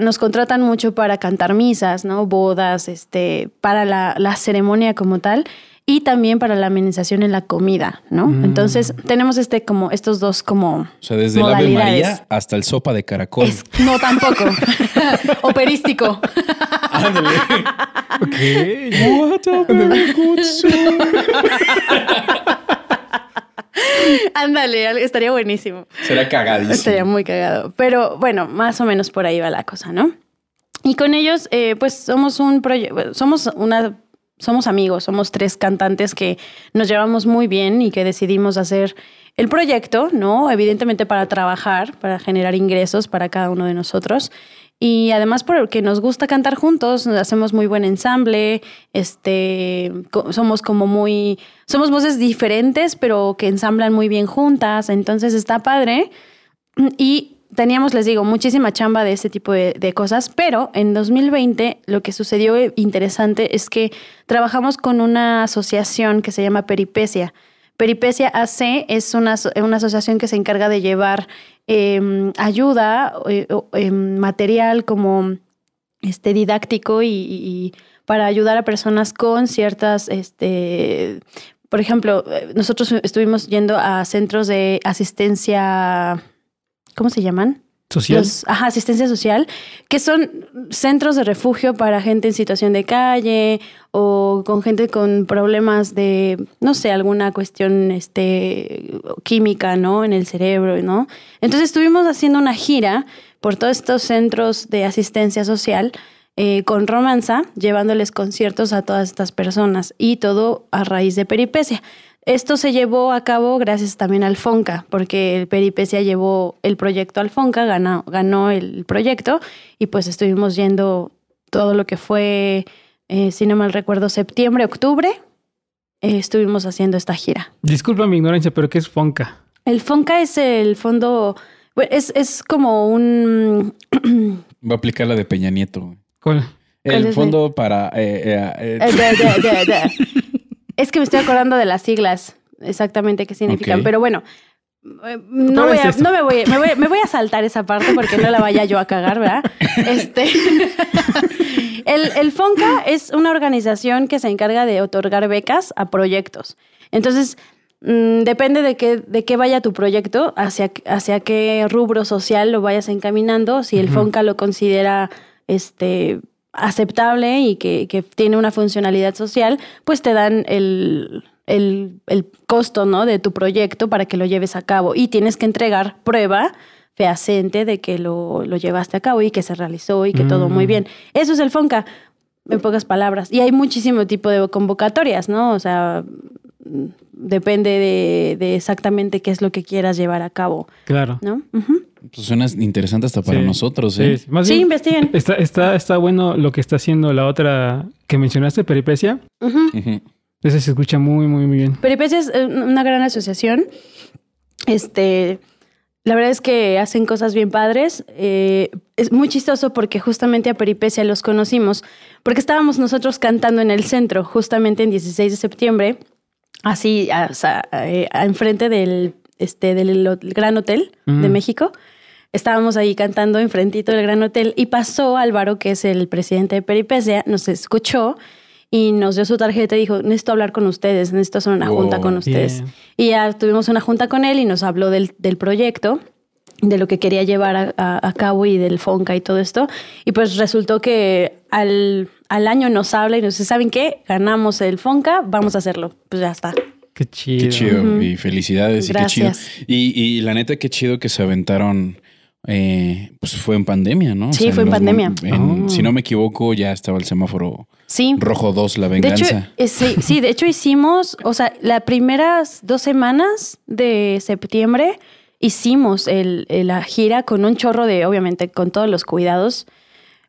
nos contratan mucho para cantar misas, ¿no? Bodas, este, para la, la ceremonia como tal y también para la amenización en la comida, ¿no? Mm. Entonces tenemos este como estos dos como O sea, desde el Ave. María hasta el sopa de caracol. es- no tampoco operístico. Ándale. Ok. What a very good. Ándale, al- estaría buenísimo. Será cagadísimo. Estaría muy cagado. Pero bueno, más o menos por ahí va la cosa, ¿no? Y con ellos, eh, pues somos un proyecto, somos una, somos amigos, somos tres cantantes que nos llevamos muy bien y que decidimos hacer el proyecto, ¿no? Evidentemente para trabajar, para generar ingresos para cada uno de nosotros. Y además porque nos gusta cantar juntos, hacemos muy buen ensamble, este, somos como muy, somos voces diferentes, pero que ensamblan muy bien juntas, entonces está padre. Y teníamos, les digo, muchísima chamba de ese tipo de, cosas, pero en 2020 lo que sucedió interesante es que trabajamos con una asociación que se llama Peripecia. Peripecia AC es una, una asociación que se encarga de llevar eh, ayuda, eh, eh, material como este, didáctico y, y- y para ayudar a personas con ciertas, este, por ejemplo, eh, nosotros estuvimos yendo a centros de asistencia, ¿cómo se llaman? Social. Ajá, asistencia social, que son centros de refugio para gente en situación de calle o con gente con problemas de, no sé, alguna cuestión este, química, ¿no? En el cerebro, ¿no? Entonces estuvimos haciendo una gira por todos estos centros de asistencia social eh, con Romanza, llevándoles conciertos a todas estas personas y todo a raíz de Peripecia. Esto se llevó a cabo gracias también al FONCA, porque el Peripecia llevó el proyecto al FONCA, ganó, ganó el proyecto y pues estuvimos yendo todo lo que fue, eh, si no mal recuerdo, septiembre, octubre, eh, estuvimos haciendo esta gira. Disculpa mi ignorancia, pero ¿qué es Fonca? El FONCA es el fondo, bueno, es, es como un... Va a aplicar la de Peña Nieto. ¿Cuál? ¿Cuál El fondo para... Es que me estoy acordando de las siglas, exactamente qué significan, pero bueno. eh, No, voy a, no me, voy, me, voy, me voy a saltar esa parte porque no la vaya yo a cagar, ¿verdad? Este, el, el FONCA es una organización que se encarga de otorgar becas a proyectos. Entonces, mm, depende de qué, de qué vaya tu proyecto, hacia, hacia qué rubro social lo vayas encaminando. Si el. FONCA lo considera este, aceptable y que, que tiene una funcionalidad social, pues te dan el, el, el costo ¿no? de tu proyecto para que lo lleves a cabo. Y tienes que entregar prueba fehaciente de que lo, lo llevaste a cabo y que se realizó y que todo muy Mm. bien. Eso es el FONCA, en pocas palabras. Y hay muchísimo tipo de convocatorias, ¿no? O sea, depende de, de exactamente qué es lo que quieras llevar a cabo, Claro. ¿no? Pues suena interesante hasta para Sí. nosotros, Sí, ¿eh? sí. Más Sí, bien, investiguen. está, está, está bueno lo que está haciendo la otra que mencionaste, Peripecia. Ujú. Ese se escucha muy, muy, muy bien. Peripecia es eh, una gran asociación. Este, la verdad es que hacen cosas bien padres. Eh, es muy chistoso porque justamente a Peripecia los conocimos, porque estábamos nosotros cantando en el centro, justamente en 16 de septiembre. Así, o sea, eh, enfrente del, este, del Gran Hotel de Mm. México. Estábamos ahí cantando enfrentito del Gran Hotel y pasó Álvaro, que es el presidente de Peripecia, nos escuchó y nos dio su tarjeta y dijo, necesito hablar con ustedes, necesito hacer una junta con ustedes. Y ya tuvimos una junta con él y nos habló del, del proyecto, de lo que quería llevar a, a- a cabo y del FONCA y todo esto. Y pues resultó que al, al año nos habla y nos dice, ¿saben qué? Ganamos el FONCA, vamos a hacerlo. Pues ya está. Qué chido. Qué chido. Y felicidades y qué Gracias. chido. Y, y la neta, qué chido que se aventaron. eh, pues fue en pandemia, ¿no? Sí, fue en pandemia. en- Oh. Si no me equivoco, ya estaba el semáforo Sí. rojo 2, la De hecho, venganza. eh, sí, sí, de hecho hicimos, o sea, las primeras dos semanas de septiembre hicimos el, el- la gira con un chorro de, obviamente, con todos los cuidados,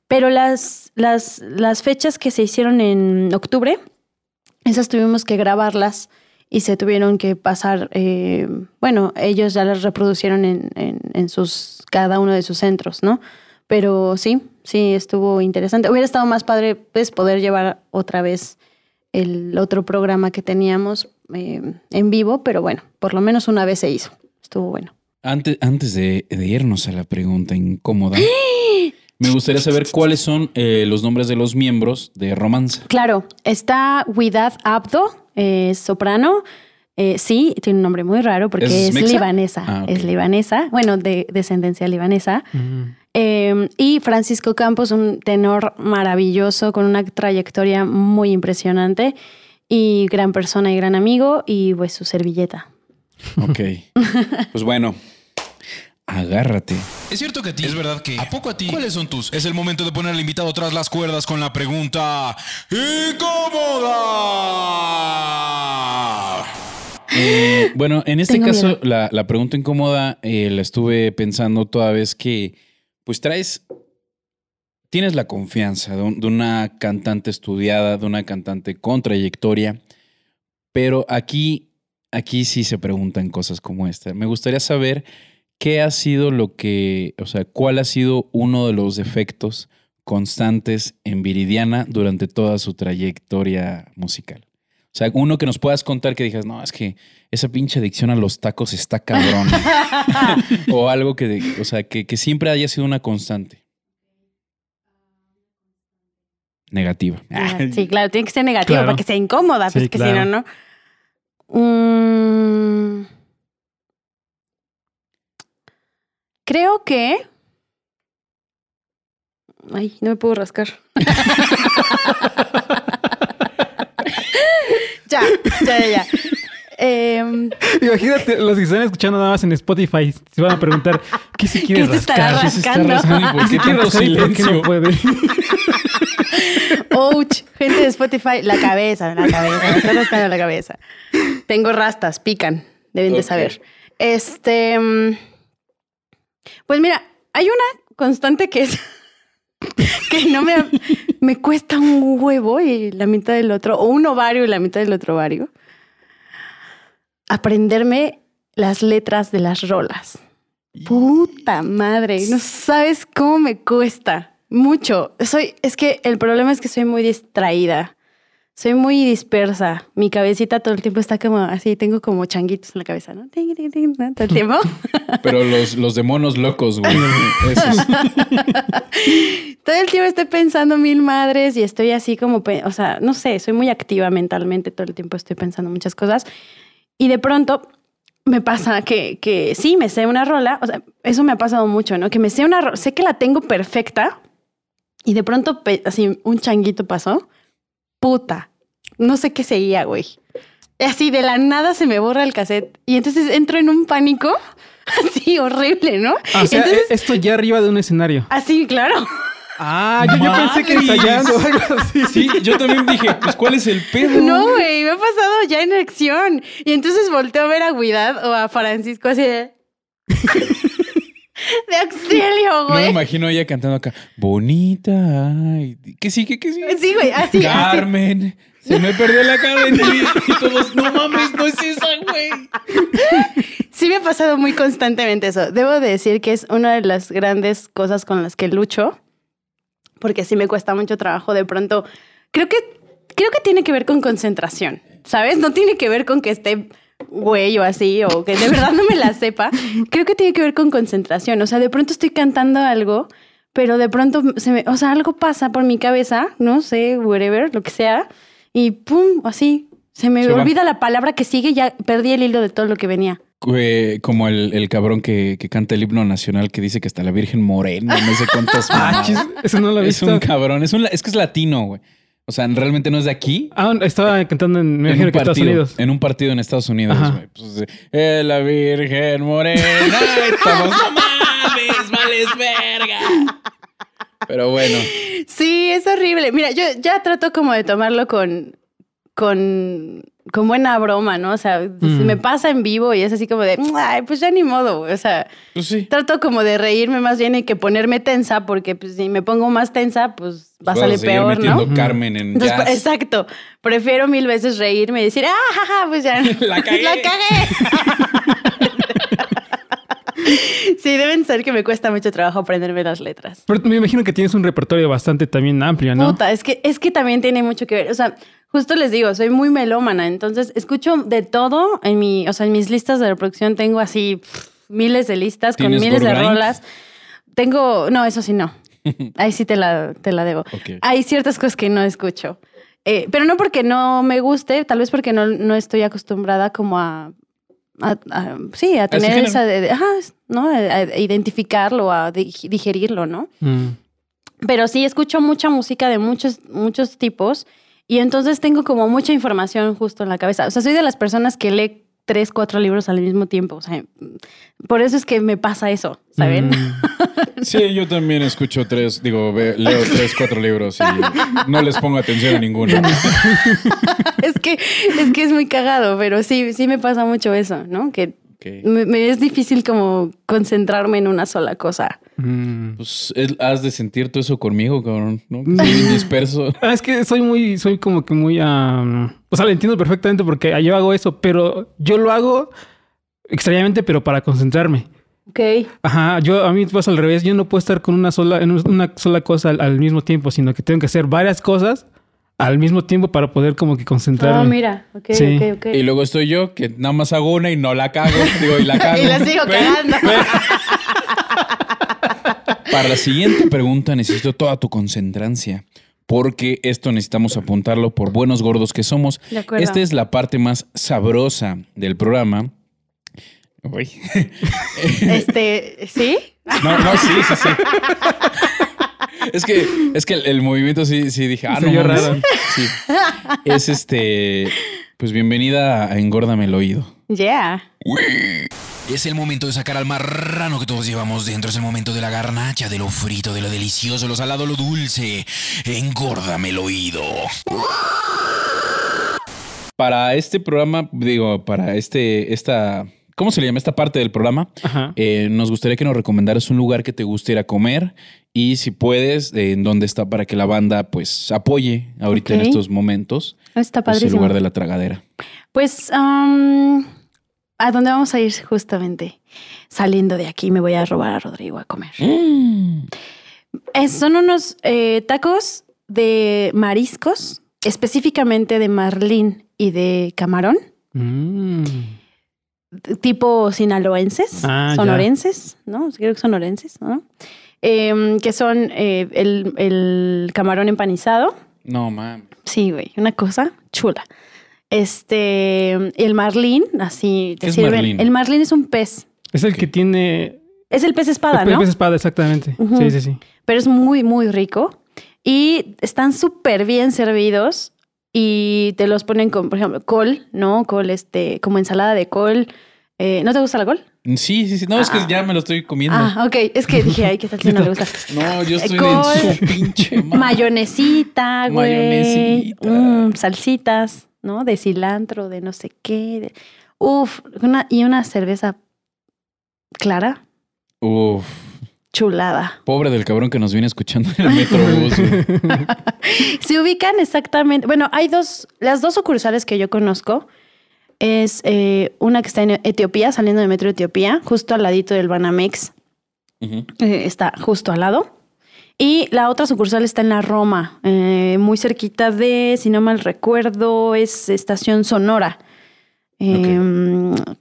pero las, las, las fechas que se hicieron en octubre, esas tuvimos que grabarlas y se tuvieron que pasar, eh, bueno, ellos ya las reproducieron en, en, en sus, cada uno de sus centros, ¿no? Pero sí, sí, estuvo interesante. Hubiera estado más padre, pues, poder llevar otra vez el otro programa que teníamos eh, en vivo, pero bueno, por lo menos una vez se hizo. Estuvo bueno. Antes, antes de, de irnos a la pregunta incómoda, me gustaría saber cuáles son eh, los nombres de los miembros de Romanza. Claro, está Widad Abdo, eh, soprano. Eh, sí, tiene un nombre muy raro porque ¿Es libanesa. Ah. Es libanesa, bueno, de descendencia libanesa. Mm. Eh, y Francisco Campos, un tenor maravilloso con una trayectoria muy impresionante y gran persona y gran amigo y pues su servilleta. Ok. pues bueno, agárrate. Es cierto que a ti. Es verdad que. ¿A poco a ti? ¿Cuáles son tus? Es el momento de poner al invitado tras las cuerdas con la pregunta. ¡Incómoda! Eh, bueno, en este Tengo caso, la, la pregunta incómoda eh, la estuve pensando toda vez que, pues traes, tienes la confianza de, un- de una cantante estudiada, de una cantante con trayectoria, pero aquí, aquí sí se preguntan cosas como esta. Me gustaría saber qué ha sido lo que, o sea, cuál ha sido uno de los defectos constantes en Viridiana durante toda su trayectoria musical. O sea, uno que nos puedas contar que digas, no, es que esa pinche adicción a los tacos está cabrón. o algo que, o sea, que, que siempre haya sido una constante. Negativa. Sí, claro, tiene que ser negativo Claro. para que sea incómoda, pues Sí, que claro. si no, no. Mm. creo que. Ay, no me puedo rascar. ya, ya, ya, ya. Em, Imagínate, los que están escuchando nada más en Spotify se van a preguntar ¿qué se quiere ¿Qué se estará rascar? ¿Qué se está rascando? qué ¿Qué quiere tanto silencio? no puede? Ouch, gente de Spotify, la cabeza, la cabeza, me está rascando la cabeza. Tengo rastas, pican, deben de saber. Este, mm, pues mira, hay una constante que es que no me, me cuesta un huevo y la mitad del otro, o un ovario y la mitad del otro ovario, aprenderme las letras de las rolas. Puta madre, no sabes cómo me cuesta. Mucho. Soy, es que el problema es que soy muy distraída. Soy muy dispersa. Mi cabecita todo el tiempo está como así, tengo como changuitos en la cabeza, ¿no? Todo el tiempo. Pero los, los de monos locos, güey. Esos. todo el tiempo estoy pensando mil madres y estoy así como, o sea, no sé, soy muy activa mentalmente, todo el tiempo estoy pensando muchas cosas. Y de pronto me pasa que, que sí, me sé una rola, o sea, eso me ha pasado mucho, ¿no? Que me sé una rola, sé que la tengo perfecta y de pronto así un changuito pasó, puta, no sé qué seguía, güey. Así de la nada se me borra el cassette y entonces entro en un pánico así horrible, ¿no? Ah, o sea, entonces, eh, esto ya arriba de un escenario. así, claro. Ah, yo, yo pensé que ensayando algo así. Sí, yo también dije, pues, ¿cuál es el pedo? No, güey, me ha pasado ya en acción. Y entonces volteo a ver a Guidad o a Francisco así de. de auxilio, No me güey. imagino ella cantando acá, bonita. ay, ¿Qué sigue? ¿Qué sigue? sí, güey, así, así. Carmen, se me perdió la cadena. Y todos, no mames, no es esa, güey. Sí me ha pasado muy constantemente eso. Debo de decir que es una de las grandes cosas con las que lucho, porque sí me cuesta mucho trabajo de pronto. Creo que, creo que tiene que ver con concentración. ¿sabes? No tiene que ver con que esté güey o así, o que de verdad no me la sepa. Creo que tiene que ver con concentración. O sea, de pronto estoy cantando algo, pero de pronto se me, o sea, algo pasa por mi cabeza, no sé, whatever, lo que sea, y pum, así, se me Se va. olvida la palabra que sigue, ya perdí el hilo de todo lo que venía. Eh, Como el, el cabrón que, que canta el himno nacional que dice que está la Virgen Morena, no sé cuántas Ah, eso no lo he Es visto. un cabrón, es, un, es que es latino, güey. O sea, realmente no es de aquí. Ah, estaba cantando en, me en imagino Estados Unidos. En un partido en Estados Unidos, güey. Pues, eh, la Virgen Morena. Estamos, no mames, vales verga. Pero bueno, Sí, es horrible. Mira, yo ya trato como de tomarlo con, con, con buena broma, ¿no? O sea, si Mm. me pasa en vivo y es así como de, ay, pues ya ni modo, güey". o sea, pues sí. trato como de reírme más bien y que ponerme tensa, porque pues si me pongo más tensa, pues va a salir peor, ¿no? Carmen en Entonces, jazz. exacto. Prefiero mil veces reírme y decir, ah, jaja, pues ya. La cagué. La cagué. sí, deben ser que me cuesta mucho trabajo aprenderme las letras. Pero me imagino que tienes un repertorio bastante también amplio, ¿no? Puta, es que, es que también tiene mucho que ver. O sea, justo les digo, soy muy melómana, entonces escucho de todo en mi, o sea, en mis listas de reproducción tengo así pff, miles de listas con ¿Tienes miles de rolas. Tengo, no, eso sí no. Ahí sí te la, te la debo. Hay ciertas cosas que no escucho. Eh, pero no porque no me guste, tal vez porque no, no estoy acostumbrada como a, a- a- sí, a tener esa, de, de- ajá, ¿no? A, identificarlo, a dig- digerirlo, ¿no? Mm. Pero sí escucho mucha música de muchos, muchos tipos y entonces tengo como mucha información justo en la cabeza. O sea, soy de las personas que lee tres, cuatro libros al mismo tiempo. O sea, por eso es que me pasa eso, ¿saben? Mm. Sí, yo también escucho tres, digo, ve- leo tres, cuatro libros y no les pongo atención a ninguno. es, que, es que es muy cagado, pero sí, sí me pasa mucho eso, ¿no? Que me, me es difícil como concentrarme en una sola cosa. Mm. Pues es- has de sentir todo eso conmigo, cabrón, ¿no? Que soy bien disperso. Ah, es que soy muy, soy como que muy, am, o sea, lo entiendo perfectamente porque yo hago eso, pero yo lo hago extrañamente, pero para concentrarme. Ok. Ajá, yo a mí me pasa al revés, yo no puedo estar con una sola, en una sola cosa al, al mismo tiempo, sino que tengo que hacer varias cosas al mismo tiempo para poder como que concentrarme. Oh, mira. Ok, Sí. ok, ok. Y luego estoy yo, que nada más hago una y no la cago, digo, y la cago. Y la sigo cagando. Para la siguiente pregunta necesito toda tu concentrancia. Porque esto necesitamos apuntarlo por buenos gordos que somos. De acuerdo. Esta es la parte más sabrosa del programa. Uy. Este, ¿sí? No, no, sí, sí, sí. Es que, es que el, el movimiento sí, sí dije, ah, Se no. mames. raro. Sí. Es este. Pues bienvenida a Engórdame el oído. Yeah. Es el momento de sacar al marrano que todos llevamos dentro. Es el momento de la garnacha, de lo frito, de lo delicioso, lo salado, lo dulce. Engórdame el oído. Para este programa, digo, para este, esta. ¿Cómo se le llama esta parte del programa? Ajá. Eh, nos gustaría que nos recomendaras un lugar que te guste ir a comer y si puedes, eh, en dónde está para que la banda pues apoye ahorita en estos momentos Está pues, el padrísimo. lugar de la tragadera. Pues, ¿a dónde vamos a ir justamente? Saliendo de aquí me voy a robar a Rodrigo a comer. Eh, son unos eh, tacos de mariscos, específicamente de marlín y de camarón, Mm. tipo sinaloenses, Ah, ya. sonorenses, ¿no? Creo que sonorenses, ¿no? Em, que son eh, el, el camarón empanizado. No, mames. Sí, güey, una cosa chula. Este, el marlín, así te ¿Qué es sirven. marlín? El marlín es un pez. Es el que tiene... Es el pez espada, el ¿no? pez espada, exactamente. Sí, sí, sí. Pero es muy, muy rico. Y están súper bien servidos. Y te los ponen con, por ejemplo, col, ¿no? Col, este, como ensalada de col. Eh, ¿No te gusta la col? Sí, sí, sí. No, es que Ah. ya me lo estoy comiendo. Ah, ok. Es que dije, ay, ¿qué tal si no le gusta? No, yo estoy Col, en su pinche madre. Mayonesita, güey. Mayonesita. Mm, salsitas, ¿no? De cilantro, de no sé qué. de- Uf, una, y una cerveza clara, Uf. chulada. Pobre del cabrón que nos viene escuchando en el metrobús. Se ubican exactamente. Bueno, hay dos. Las dos sucursales que yo conozco es eh, una que está en Etiopía, saliendo de Metro Etiopía, justo al ladito del Banamex. Eh, está justo al lado. Y la otra sucursal está en la Roma, eh, muy cerquita de, si no mal recuerdo, es Estación Sonora. Eh,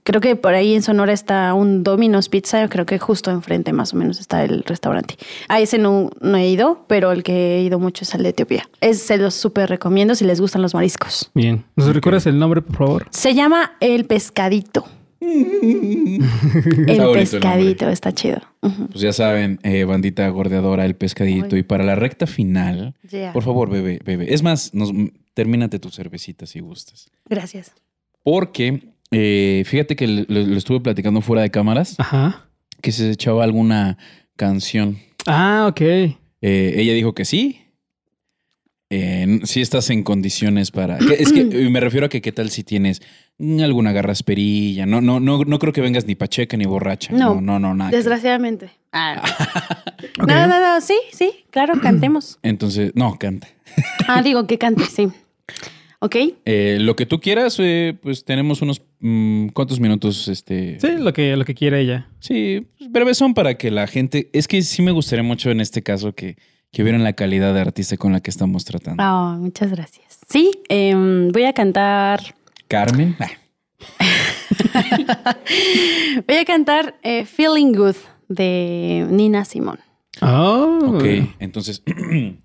Creo que por ahí en Sonora está un Domino's Pizza, creo que justo enfrente más o menos está el restaurante. A ese no, no he ido, pero el que he ido mucho es al de Etiopía. Es, se los súper recomiendo si les gustan los mariscos. Bien. ¿Nos recuerdas el nombre, por favor? Se llama El Pescadito. el Pescadito, está chido. Pues ya saben, eh, bandita gordeadora, el pescadito. Ay. Y para la recta final, Yeah. por favor, bebe, bebe. Es más, nos, termínate tu cervecita si gustas. Gracias. Porque eh, fíjate que lo estuve platicando fuera de cámaras, Ajá. que se echaba alguna canción. Ah, ok. Eh, ella dijo que sí. Eh, sí estás en condiciones para... es que me refiero a que qué tal si tienes alguna garrasperilla. No, no, no, no creo que vengas ni pacheca ni borracha. No, No, no, no, nada. que- Desgraciadamente. Ah. No, no, no, sí, sí, claro, cantemos. Entonces, no, canta. Ah, digo que cante, sí. ¿Ok? Eh, lo que tú quieras, eh, pues tenemos unos... mm, ¿Cuántos minutos? Este, Sí, lo que, lo que quiera ella. Sí, pues, breves son para que la gente. Es que sí me gustaría mucho en este caso que, que vieran la calidad de artista con la que estamos tratando. Ah, muchas gracias. Sí, em, voy a cantar. Carmen. Voy a cantar eh, Feeling Good de Nina Simón. Oh. ok, entonces.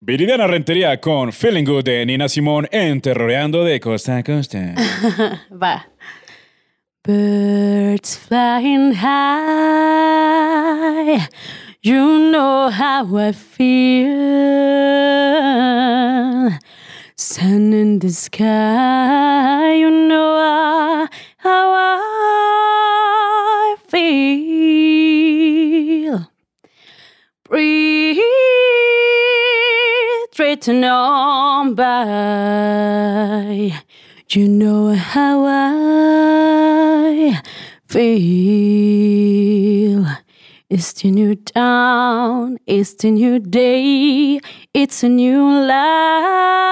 Viridiana Rentería con Feeling Good de Nina Simón en Terroreando de Costa a Costa. Va. Birds flying high, you know how I feel. Sun in the sky, you know how I feel. Breathe, written on by. You know how I feel. It's a new dawn, it's a new day, it's a new life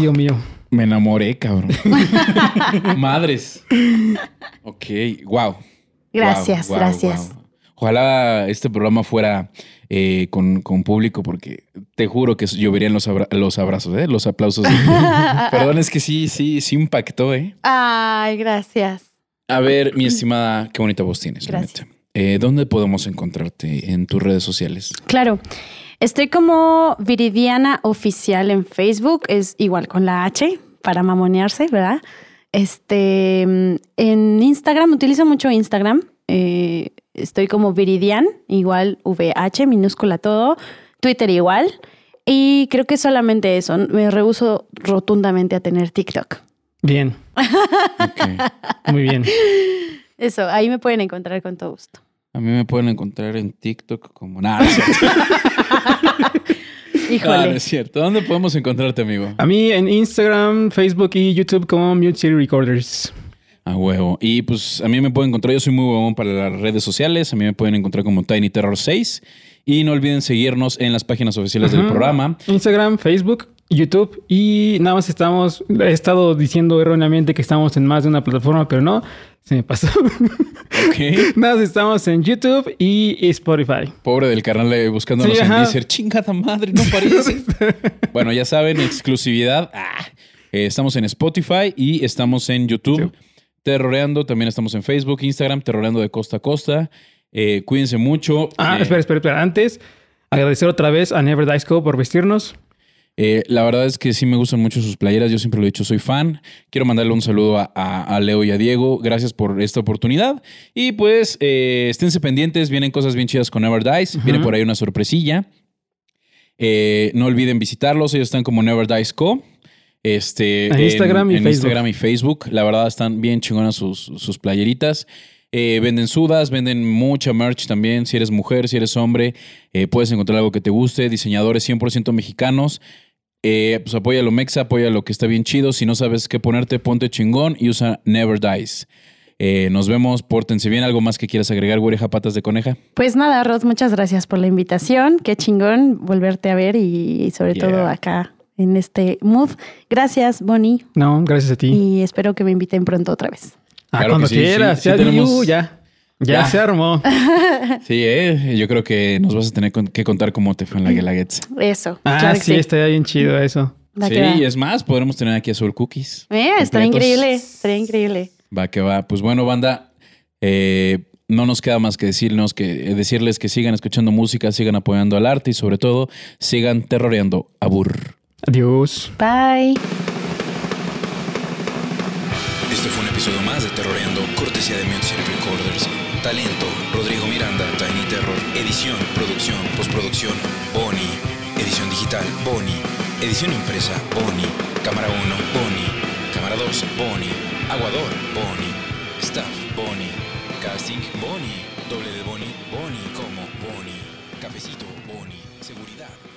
Ay, Dios mío. Me enamoré, cabrón. Madres. Ok, wow. Gracias, Wow, wow, gracias. wow. Ojalá este programa fuera eh, con, con público, porque te juro que lloverían los, abra- los abrazos, ¿eh? los aplausos. Perdón, es que sí, sí, sí impactó, ¿eh? Ay, gracias. A ver, mi estimada, qué bonita voz tienes, Gracias. Eh, ¿Dónde podemos encontrarte en tus redes sociales? Claro. Estoy como Viridiana Oficial en Facebook, es igual con la H para mamonearse, ¿verdad? Este, en Instagram, utilizo mucho Instagram. eh, estoy como Viridian, igual VH, minúscula todo. Twitter igual. Y creo que solamente eso. Me rehuso rotundamente a tener TikTok. Bien. Ok. Muy bien. Eso, ahí me pueden encontrar con todo gusto. A mí me pueden encontrar en TikTok como nada. No, es cierto. No, Híjole. es cierto. ¿Dónde podemos encontrarte, amigo? A mí en Instagram, Facebook y YouTube como Mute City Recorders. A huevo. Y pues a mí me pueden encontrar, yo soy muy huevón para las redes sociales, a mí me pueden encontrar como Tiny Terror 6. Y no olviden seguirnos en las páginas oficiales del programa. Instagram, Facebook, YouTube y nada más estamos, he estado diciendo erróneamente que estamos en más de una plataforma, pero no, se me pasó. Ok. nada más estamos en YouTube y Spotify. Pobre del carnal eh, buscándonos Sí, en. Deezer. Chingada madre, no parece. bueno, ya saben, exclusividad. Ah, eh, estamos en Spotify y estamos en YouTube. Terroreando, también estamos en Facebook, Instagram, Terroreando de Costa a Costa. Eh, cuídense mucho. Ah, Eh, espera, espera, espera. Antes, agradecer otra vez a Never Dice Co por vestirnos. Eh, la verdad es que sí me gustan mucho sus playeras. Yo siempre lo he dicho, soy fan. Quiero mandarle un saludo a, a- a Leo y a Diego. Gracias por esta oportunidad. Y pues eh, esténse pendientes. Vienen cosas bien chidas con Never Dice. Viene por ahí una sorpresilla. Eh, no olviden visitarlos. Ellos están como Never Dice Co. Este, En Instagram y en Facebook. Instagram y Facebook. La verdad están bien chingonas sus, sus playeritas. Eh, venden sudas, venden mucha merch también. Si eres mujer, si eres hombre, eh, puedes encontrar algo que te guste. Diseñadores 100% mexicanos. Eh, pues apoya lo mexa, apoya lo que está bien chido. Si no sabes qué ponerte, ponte chingón y usa Never Dies. Eh, nos vemos, pórtense bien. ¿Algo más que quieras agregar, güereja patas de coneja? Pues nada, Rod, muchas gracias por la invitación. Qué chingón volverte a ver y sobre Yeah. todo acá en este mood. Gracias, Bonnie, No, gracias a ti. y espero que me inviten pronto otra vez. Ah, Claro cuando que sí, quieras. sí, sí ya, tenemos- ya. Ya Ya. se armó. Sí, eh, yo creo que nos vas a tener con- que contar cómo te fue en la Guelaguetza. Eso. Ah, claro que sí, está bien chido eso. Va Sí, y es más, podremos tener aquí a Soul Cookies. Eh, estaría increíble, estaría increíble. Va que va. Pues bueno, banda, eh, no nos queda más que decirnos que eh, decirles que sigan escuchando música, sigan apoyando al arte y sobre todo sigan terroreando a Burr. Adiós. Bye. Este fue un episodio más de Terroreando, cortesía de City Recorders. Talento, Rodrigo Miranda, Tiny Terror. Edición, producción, postproducción, Boni. Edición digital, Boni. Edición impresa, Boni. Cámara 1, Boni. Cámara 2, Boni. Aguador, Boni. Staff, Boni. Casting, Boni. Doble de Boni, Boni como Boni. Cafecito, Boni. Seguridad.